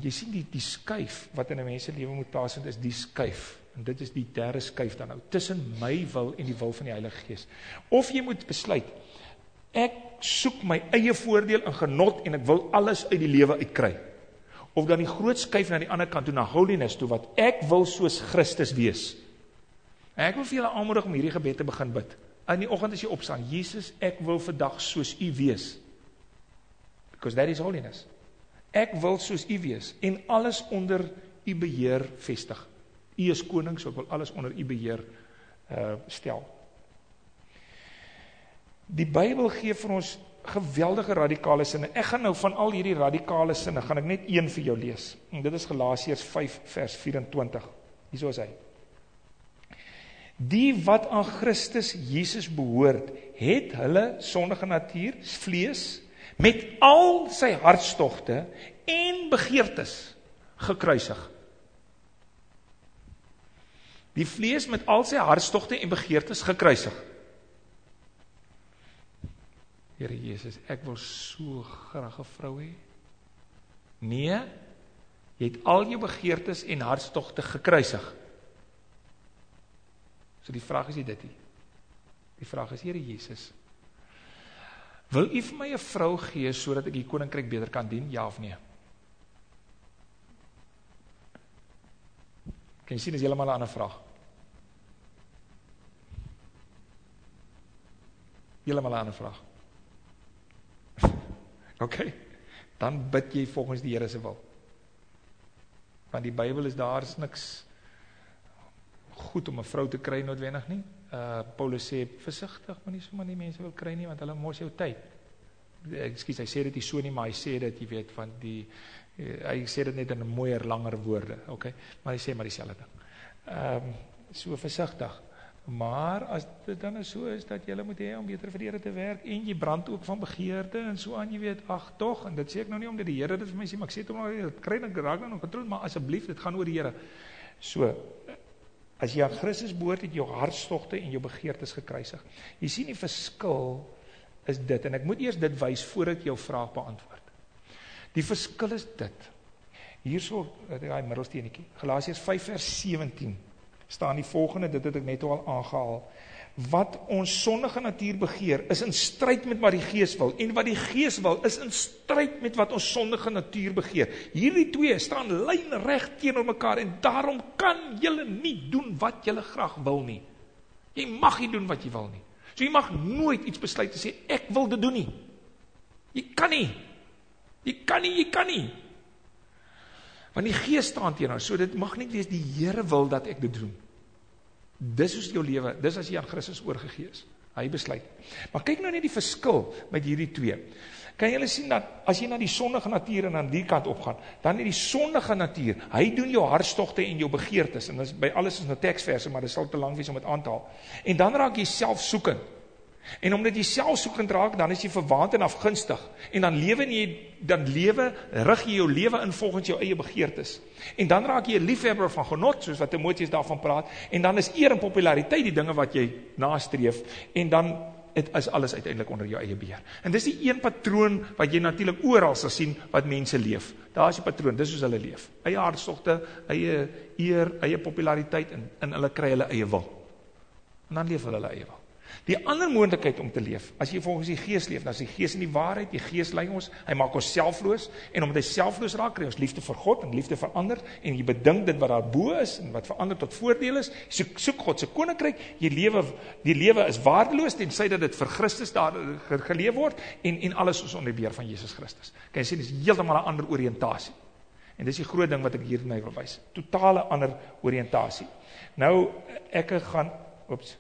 jy sien die die skuif wat in 'n mens se lewe moet plaasvind is die skuif. En dit is die derde skuif dan nou tussen my wil en die wil van die Heilige Gees. Of jy moet besluit ek soek my eie voordeel en genot en ek wil alles uit die lewe uitkry. Of dan die groot skuif na die ander kant toe na holiness toe wat ek wil soos Christus wees. En ek wil vir julle aanmoedig om hierdie gebed te begin bid. In die oggend as jy opstaan, Jesus, ek wil vandag soos U wees. Because that is holiness. Ek wil soos U wees en alles onder U beheer vestig. U is koning, so ek wil alles onder U beheer uh stel. Die Bybel gee vir ons geweldige radikale sinne. Ek gaan nou van al hierdie radikale sinne, gaan ek net een vir jou lees. En dit is Galasiërs 5 vers 24. Hierso is hy. Die wat aan Christus Jesus behoort, het hulle sondige natuur, vlees, met al sy hartstogte en begeertes gekruisig. Die vlees met al sy hartstogte en begeertes gekruisig. Here Jesus, ek wil so graag 'n vrou hê. Nee. Jy het al jou begeertes en hartstogte gekruisig. So die vraag is nie dit nie. Die vraag is Here Jesus, wil U vir my 'n vrou gee sodat ek die koninkryk beter kan dien? Ja of nee? Kan jy sien dis heeltemal 'n ander vraag. Heeltemal 'n ander vraag. OK. Dan bid jy volgens die Here se wil. Want die Bybel is daar is niks goed om 'n vrou te kry noodwendig nie. Uh Paulus sê versigtig, moenie sommer die mense wil kry nie want hulle mors jou tyd. Ekskuus, hy sê dit nie so nie, maar hy sê dit, jy weet, van die uh, hy sê dit net in 'n mooier, langer woorde, okay? Maar hy sê maar dieselfde ding. Ehm um, so versigtig. Maar as dit dan so is dat jy moet hê om beter vir die Here te werk en jy brand ook van begeerte en so aan, jy weet, ag tog en dit sê ek nou nie omdat die Here dit vir my sê, maar ek sê dit omdat dit kry net raak dan kontrole, maar asseblief, dit gaan oor die Here. So as jy aan Christus behoort, het jou hartstogte en jou begeertes gekruisig. Jy sien die verskil is dit en ek moet eers dit wys voordat ek jou vraag beantwoord. Die verskil is dit. Hierso, daai middelsteenetjie. Galasiërs 5 vers 17 staan die volgende, dit het ek net al aangehaal. Wat ons sondige natuur begeer, is in stryd met wat die gees wil. En wat die gees wil, is in stryd met wat ons sondige natuur begeer. Hierdie twee staan lijnrecht teenoor mekaar en daarom kan jylle nie doen wat jylle graag wil nie. Jy mag nie doen wat jy wil nie. So jy mag nooit iets besluit te sê, ek wil dit doen nie. Jy kan nie. Jy kan nie, jy kan nie. Want die gees staan teenoor, so dit mag nie wees die Here wil dat ek dit doen. Dis is jou lewe, dis as jy aan Christus oorgegee is. Hy besluit. Maar kyk nou net die verskil met hierdie twee. Kan jy sien dat as jy na die sondige natuur en aan die kant opgaan, dan die sondige natuur, hy doen jou hartstogte en jou begeertes en dis by alles is nou teksverse, maar dit sal te lank wees om dit aan te haal. En dan raak jy self soekend. En omdat jy selfsoekend raak, dan is jy verwaand en afgunstig. En dan lewe jy dan lewe rig jy jou lewe in volgens jou eie begeertes. En dan raak jy 'n liefhebber van genot, soos wat Timoteus daarvan praat, en dan is eer en populariteit die dinge wat jy nastreef en dan dit is alles uiteindelik onder jou eie beheer. En dis die een patroon wat jy natuurlik oral sal sien wat mense leef. Daar's die patroon, dis hoe hulle leef. Eie hartstogte, eie eer, eie populariteit en in hulle kry hulle eie wil. En dan leef hulle hulle eie wil. Die ander moontlikheid om te leef, as jy volgens die Gees leef, dan is die Gees in die waarheid, die Gees lei ons, hy maak ons selfloos en omdat hy selfloos raak, kry ons liefde vir God en liefde vir ander en jy bedink dit wat daar bo is en wat vir ander tot voordeel is. Soek soek God se koninkryk, jy lewe die lewe is waardeloos tensy dat dit vir Christus daar geleef word en en alles is onder beheer van Jesus Christus. Kan jy sien dis heeltemal 'n ander oriëntasie. En dis die groot ding wat ek hier net wil wys. Totale ander oriëntasie. Nou ek gaan oeps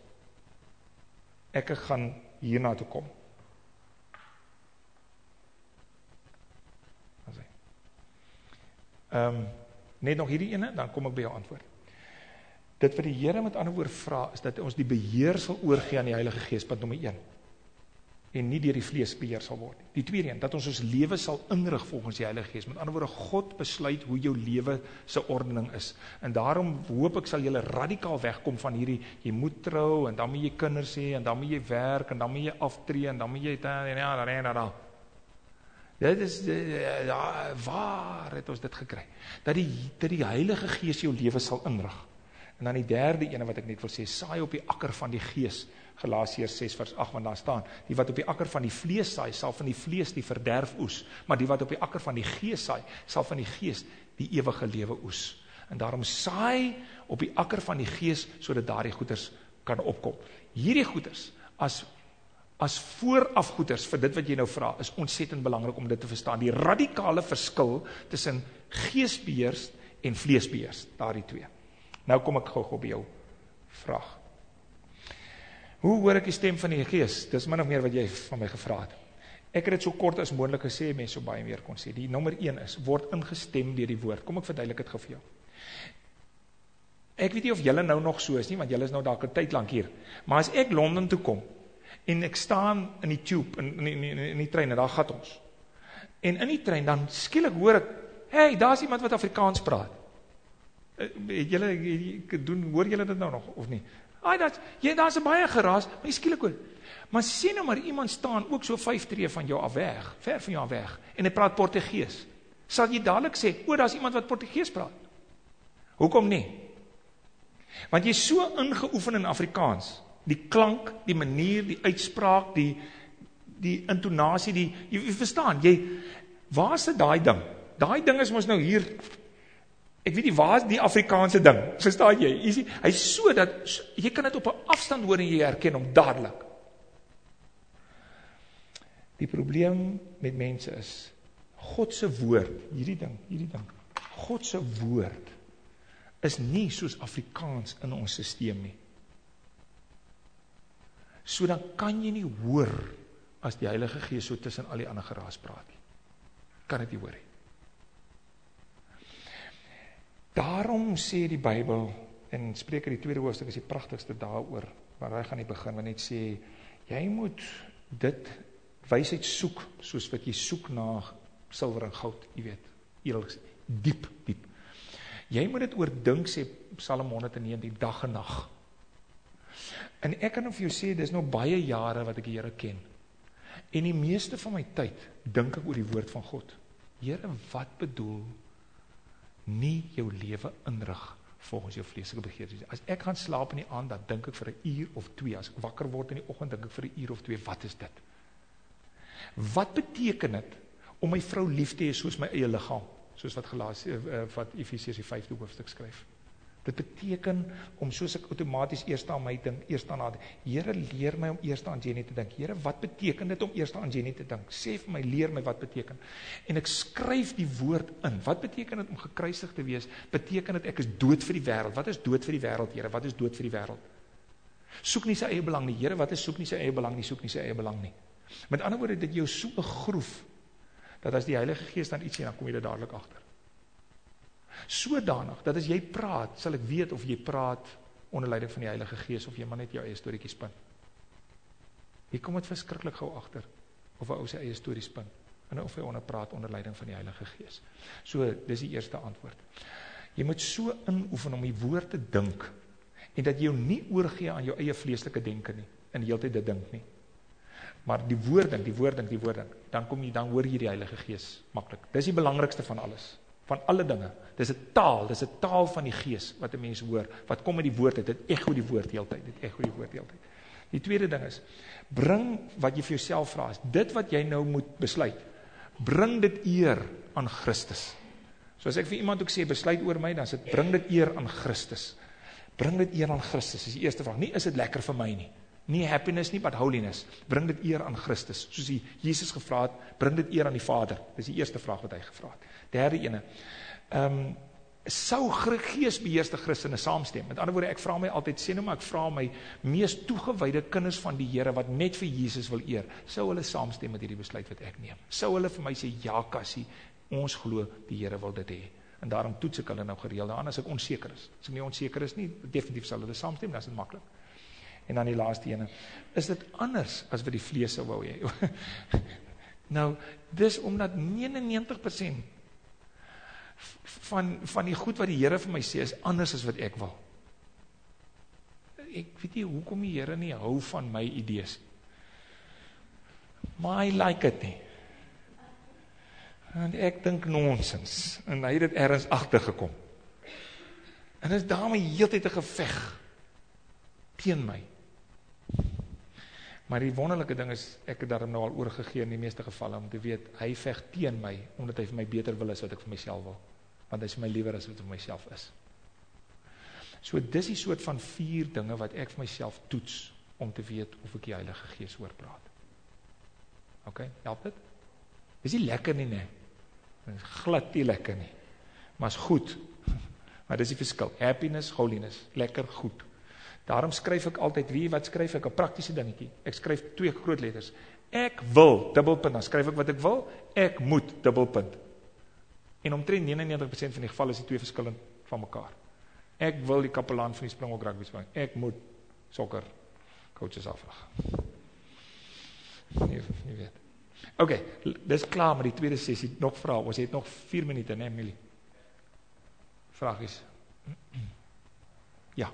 ek gaan hierna toe kom. Asai. Ehm um, net nog hierdie ene dan kom ek by jou antwoord. Dit wat die Here met ander woord vra is dat ons die beheer sal oorgee aan die Heilige Gees punt nommer 1 en nie deur die vlees beheer sal word nie. Die tweede een, dat ons ons lewe sal inrig volgens die Heilige Gees. Met ander woorde, God besluit hoe jou lewe se ordening is. En daarom hoop ek sal jy radikaal wegkom van hierdie jy moet trou en dan moet jy kinders hê en dan moet jy werk en dan moet jy aftree en dan moet jy ja, ja, ja, ja, ja. Dit is ja, waar het ons dit gekry? Dat die dat die Heilige Gees jou lewe sal inrig. En dan die derde ene wat ek net wil sê, saai op die akker van die Gees. Galasiërs 6 vers 8 want daar staan die wat op die akker van die vlees saai sal van die vlees die verderf oes maar die wat op die akker van die gees saai sal van die gees die ewige lewe oes. En daarom saai op die akker van die gees sodat daardie goeders kan opkom. Hierdie goeders as as voorafgoeders vir dit wat jy nou vra is ontsettend belangrik om dit te verstaan. Die radikale verskil tussen geesbeheers en vleesbeheers daardie twee. Nou kom ek gou-gou by jou vraag Hoe hoor ek die stem van die Gees? Dis min of meer wat jy van my gevra het. Ek het dit so kort as moontlik gesê, mense so baie meer kon sê. Die nommer 1 is word ingestem deur die woord. Kom ek verduidelik dit gou vir jou. Ek weet nie of julle nou nog so is nie, want julle is nou dalk 'n tyd lank hier. Maar as ek Londen toe kom en ek staan in die tube in in in, in die trein en daar gat ons. En in die trein dan skielik hoor ek, "Hey, daar's iemand wat Afrikaans praat." Eh, het julle doen hoor julle dit nou nog of nie? Ai dat jy daar's 'n baie geraas, maar jy skielik hoor. Maar sien nou maar iemand staan ook so 5 tree van jou af weg, ver van jou af weg en hy praat Portugees. Sal jy dadelik sê, "O, daar's iemand wat Portugees praat." Hoekom nie? Want jy's so ingeoefen in Afrikaans, die klank, die manier, die uitspraak, die die intonasie, die jy, jy verstaan, jy waar's dit daai ding? Daai ding is mos nou hier Ek weet nie waar is die Afrikaanse ding. Verstaan jy? Sien, hy's so dat jy kan dit op 'n afstand hoor en jy herken hom dadelik. Die probleem met mense is God se woord, hierdie ding, hierdie ding. God se woord is nie soos Afrikaans in ons stelsel nie. So dan kan jy nie hoor as die Heilige Gees so tussen al die ander geraas praat nie. Kan dit nie hoor nie. Daarom sê die Bybel in Spreuke die tweede hoofstuk is die pragtigste daaroor waar hy gaan nie begin wanneer net sê jy moet dit wysheid soek soos wat jy soek na silwer en goud, jy weet, edels diep diep. Jy moet dit oordink sê Psalm 119 dag en nag. En ek kan vir jou sê dis nou baie jare wat ek die Here ken. En die meeste van my tyd dink ek oor die woord van God. Here, wat bedoel nie jou lewe inrig volgens jou vleeslike begeertes. As ek gaan slaap in die aand, dan dink ek vir 'n uur of 2. As ek wakker word in die oggend, dink ek vir 'n uur of 2, wat is dit? Wat beteken dit om my vrou lief te hê soos my eie liggaam, soos wat Galasië uh, wat Efesiërs die 5de hoofstuk skryf? Dit beteken om soos ek outomaties eers aan my dink, eers aan haar. Here leer my om eers aan Jenny te dink. Here, wat beteken dit om eers aan Jenny te dink? Sê vir my, leer my wat beteken. En ek skryf die woord in. Wat beteken dit om gekruisig te wees? Beteken dit ek is dood vir die wêreld? Wat is dood vir die wêreld, Here? Wat is dood vir die wêreld? Soek nie sy eie belang nie, Here. Wat is soek nie sy eie belang nie? Soek nie sy eie belang nie. Met ander woorde, dit jou so 'n groef dat as die Heilige Gees dan iets sê, dan kom jy dit dadelik agter sodanig dat as jy praat, sal ek weet of jy praat onder leiding van die Heilige Gees of jy maar net jou eie storieetjie spin. Hier kom het verskrikkelijk gauw achter, of hy ou sy eie story spin, en of hy onderpraat onder leiding van die Heilige Gees. So, dis die eerste antwoord. Jy moet so inoefen om die woord te dink, en dat jy jou nie oorgee aan jou eie vleeslike denken nie, en die hele tijd dit dink nie. Maar die woord dink, die woord dink, die woord dink, dan kom jy, dan hoor jy die Heilige Gees makkelijk. Dis die belangrikste van alles, van alle dinge. Dis een taal, dis een taal van die Gees, wat die mens hoor, wat kom met die woord uit, dit echo die woord hele tijd, dit echo die woord hele tijd. Die tweede ding is, bring wat jy vir jouself vraag, dit wat jy nou moet besluit, bring dit eer aan Christus. So as ek vir iemand ook sê, besluit oor my, dan sê, bring dit eer aan Christus. Bring dit eer aan Christus, is die eerste vraag. Nie is dit lekker vir my nie. Nie happiness nie, but holiness. Bring dit eer aan Christus. Soos die Jesus gevraad, bring dit eer aan die Vader. Dis die eerste vraag wat hy gevraad. Derde ene. Um, sou geestbeheerste christene saamstem. Met ander woorde, ek vraag my altyd, sê nou maar, ek vraag my meest toegewijde kinders van die Heere, wat net vir Jesus wil eer, sou hulle saamstem met die besluit wat ek neem. Sou hulle vir my sê, ja kassie, ons geloof die Heere wil dit hee. En daarom toets ek hulle nou gereeld aan, as ek onzeker is. As ek nie onzeker is nie, definitief sal hulle saamstem, dan is dit makkelijk. En dan die laaste ene, is dit anders as wat die vlees wou hee? nou, dis omdat 99% van, van die goed wat die Heere vir my sê, is anders as wat ek wil. Ek weet nie, hoekom die Heere nie hou van my idees. Maar hy like het nie. En ek dink nonsens. En hy het het ergens achtergekom. En is daarmee heel tyd een geveg teen my. Maar die wonderlijke ding is, ek het daarom nou al oorgegeen in die meeste gevallen, om te weet, hy vecht teen my, omdat hy vir my beter wil is wat ek vir myself wil want hy is my liever as wat vir myself is. So dis die soort van vier dinge wat ek vir myself toets om te weet of ek die Heilige Gees oorpraat. Ok, help dit? Is nie lekker nie, nee. Is glad nie lekker nie. Maar is goed. Maar dis die verskil. Happiness, holiness. Lekker, goed. Daarom skryf ek altyd, wie wat skryf ek? Een praktische dingetje. Ek skryf twee groot letters. Ek wil, dubbelpunt, dan skryf ek wat ek wil. Ek moet, dubbelpunt. En omtrent 99% van die geval is die twee verskillend van mekaar. Ek wil die kapelaan van die Springbok rugby spring. Ek moet sokker coaches afvraag. Nee, nie weet. Okay, dis klaar met die tweede sessie. Nog vraag, ons het nog vier minuten, nee, Millie? Vraag is. Ja.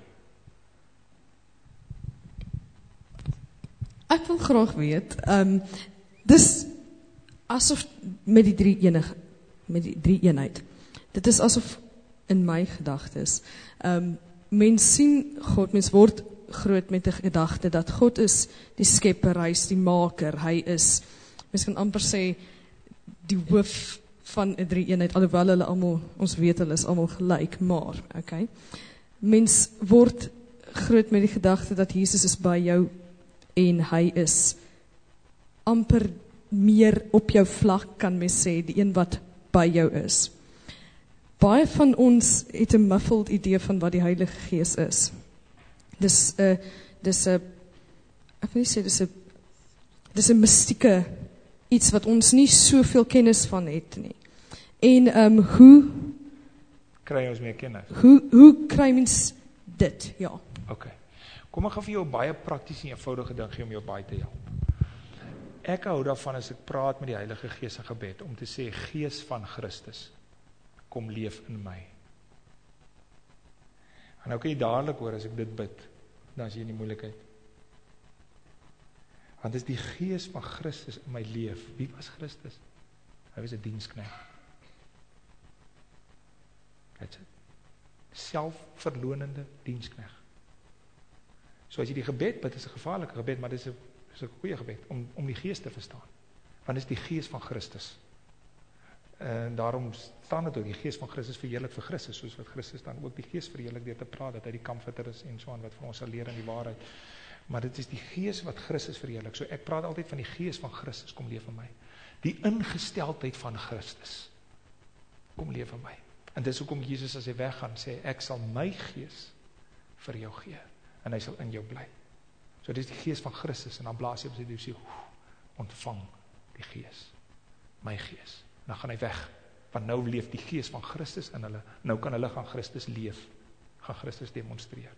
Ek wil graag weet, um, dis asof met die drie enige met die drie eenheid. Dit is asof in my gedagtes, um, mens sien God, mens word groot met die gedachte dat God is die skepper, hy is die maker, hy is, mens kan amper sê, die hoof van die drie eenheid, alhoewel hulle allemaal, ons weet hulle is allemaal gelijk, maar, ok, mens word groot met die gedachte dat Jesus is by jou en hy is amper meer op jou vlak, kan mens sê, die een wat by jou is. Baie van ons het 'n muffled idee van wat die Heilige Gees is. Dis 'n uh, dis 'n uh, ek wil sê dis 'n dis 'n mystieke iets wat ons nie soveel kennis van het nie. En ehm um, hoe kry ons meer kennis? Hoe hoe kry mens dit? Ja. OK. Kom ek gaan vir jou baie prakties en eenvoudige ding gee om jou baie te help ek hou daarvan as ek praat met die Heilige Gees in gebed, om te sê, Gees van Christus, kom leef in my. En nou kan jy dadelijk hoor, as ek dit bid, dan is jy in die moeilijkheid. Want is die Gees van Christus in my leef. Wie was Christus? Hy was een dienstknecht. That's it. Selfverloonende dienstknecht. So as jy die gebed bid, is een gevaarlike gebed, maar dit is een is een goeie gebed, om, om die geest te verstaan. Want is die geest van Christus. En daarom staan het ook, die geest van Christus verheerlik vir Christus, soos wat Christus dan ook die geest verheerlik door te praat, dat hy die kamfitter is en so aan wat vir ons sal leer in die waarheid. Maar dit is die geest wat Christus verheerlik. So ek praat altyd van die geest van Christus, kom leef in my. Die ingesteldheid van Christus, kom leef in my. En dis ook om Jesus as hy weggaan, sê, ek sal my geest vir jou gee, en hy sal in jou blij. So dit is die geest van Christus en dan blaas hy op sy sê, ontvang die geest, my geest. En dan gaan hy weg, want nou leef die geest van Christus in hulle, nou kan hulle gaan Christus leef, gaan Christus demonstreer.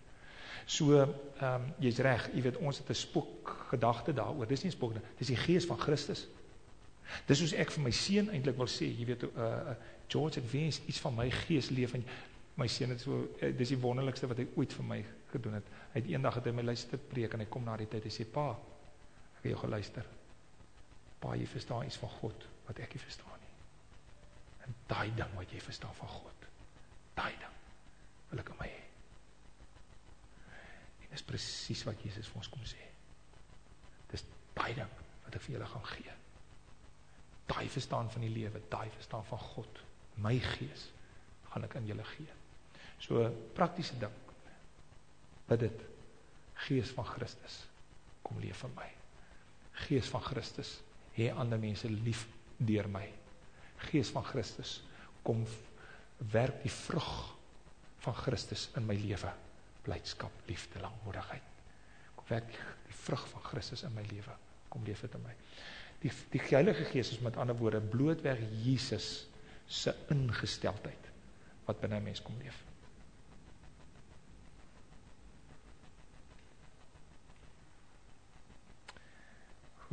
So, ehm um, jy's reg, jy weet ons het 'n spook gedagte daaroor. Dis nie 'n spook nie, dis die gees van Christus. Dis soos ek vir my seun eintlik wil sê, jy weet uh George het wens iets van my gees leef in my seun het so uh, dis die wonderlikste wat hy ooit vir my gedoen het. Hy het eendag het hy my luister preek en hy kom na die tyd en sê pa, ek het jou geluister. Pa, jy verstaan iets van God wat ek nie verstaan nie. En daai ding wat jy verstaan van God, daai ding wil ek in my hê. En dis presies wat Jesus vir ons kom sê. Dis daai ding wat ek vir julle gaan gee. Daai verstaan van die lewe, daai verstaan van God, my gees gaan ek in julle gee. So praktiese ding. Bid dit. Gees van Christus, kom leef in my. Gees van Christus, hê ander mense lief deur my. Gees van Christus, kom werk die vrug van Christus in my lewe. Blydskap, liefde, lankmoedigheid. Kom werk die vrug van Christus in my lewe. Kom leef dit in my. Die die Heilige Gees is met ander woorde blootweg Jesus se ingesteldheid wat binne 'n mens kom leef.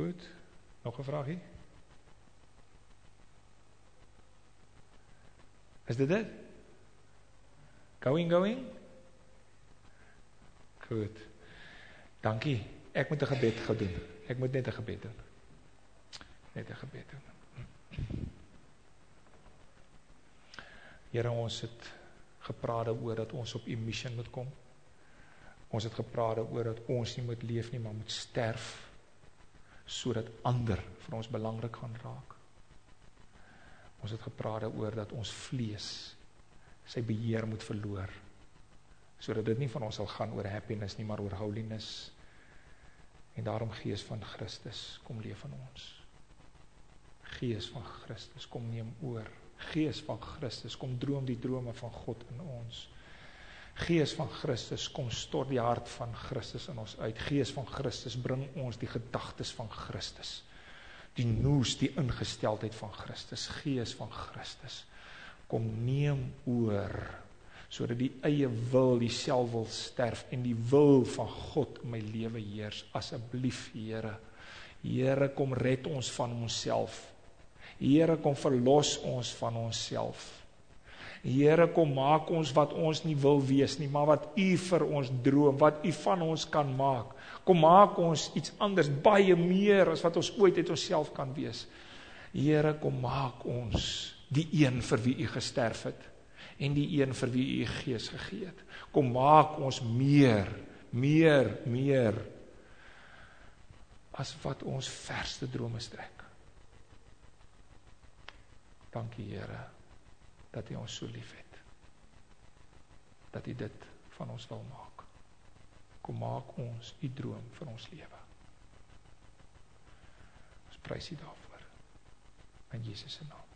Goed. Nog 'n vraagie? Is dit dit? Going going? Goed. Dankie. Ek moet 'n gebed gou doen. Ek moet net 'n gebed doen. Net 'n gebed doen. Here, ons het gepraat oor dat ons op 'n missie moet kom. Ons het gepraat oor dat ons nie moet leef nie, maar moet sterf sodat ander vir ons belangrik gaan raak. Ons het gepraat oor dat ons vlees sy beheer moet verloor. Sodat dit nie van ons sal gaan oor happiness nie, maar oor holiness. En daarom Gees van Christus, kom leef in ons. Gees van Christus, kom neem oor. Gees van Christus, kom droom die drome van God in ons. Gees van Christus, kom stort die hart van Christus in ons uit. Gees van Christus, bring ons die gedagtes van Christus. Die noes, die ingesteldheid van Christus, gees van Christus, kom neem oor, so dat die eie wil, die self wil sterf, en die wil van God in my leven heers, asseblief, Heere, Heere, kom red ons van ons self, Heere, kom verlos ons van ons Heere, kom maak ons wat ons nie wil wees nie, maar wat U vir ons droom, wat U van ons kan maak. Kom maak ons iets anders, baie meer as wat ons ooit het onsself kan wees. Heere, kom maak ons die een vir wie U gesterf het en die een vir wie U gees gegee het. Kom maak ons meer, meer, meer as wat ons verste drome strek. Dankie Here dat U ons so liefhet. Dat U dit van ons wil maak. Kom maak ons U droom vir ons lewe. Ons prys U daarvoor. In Jesus se naam.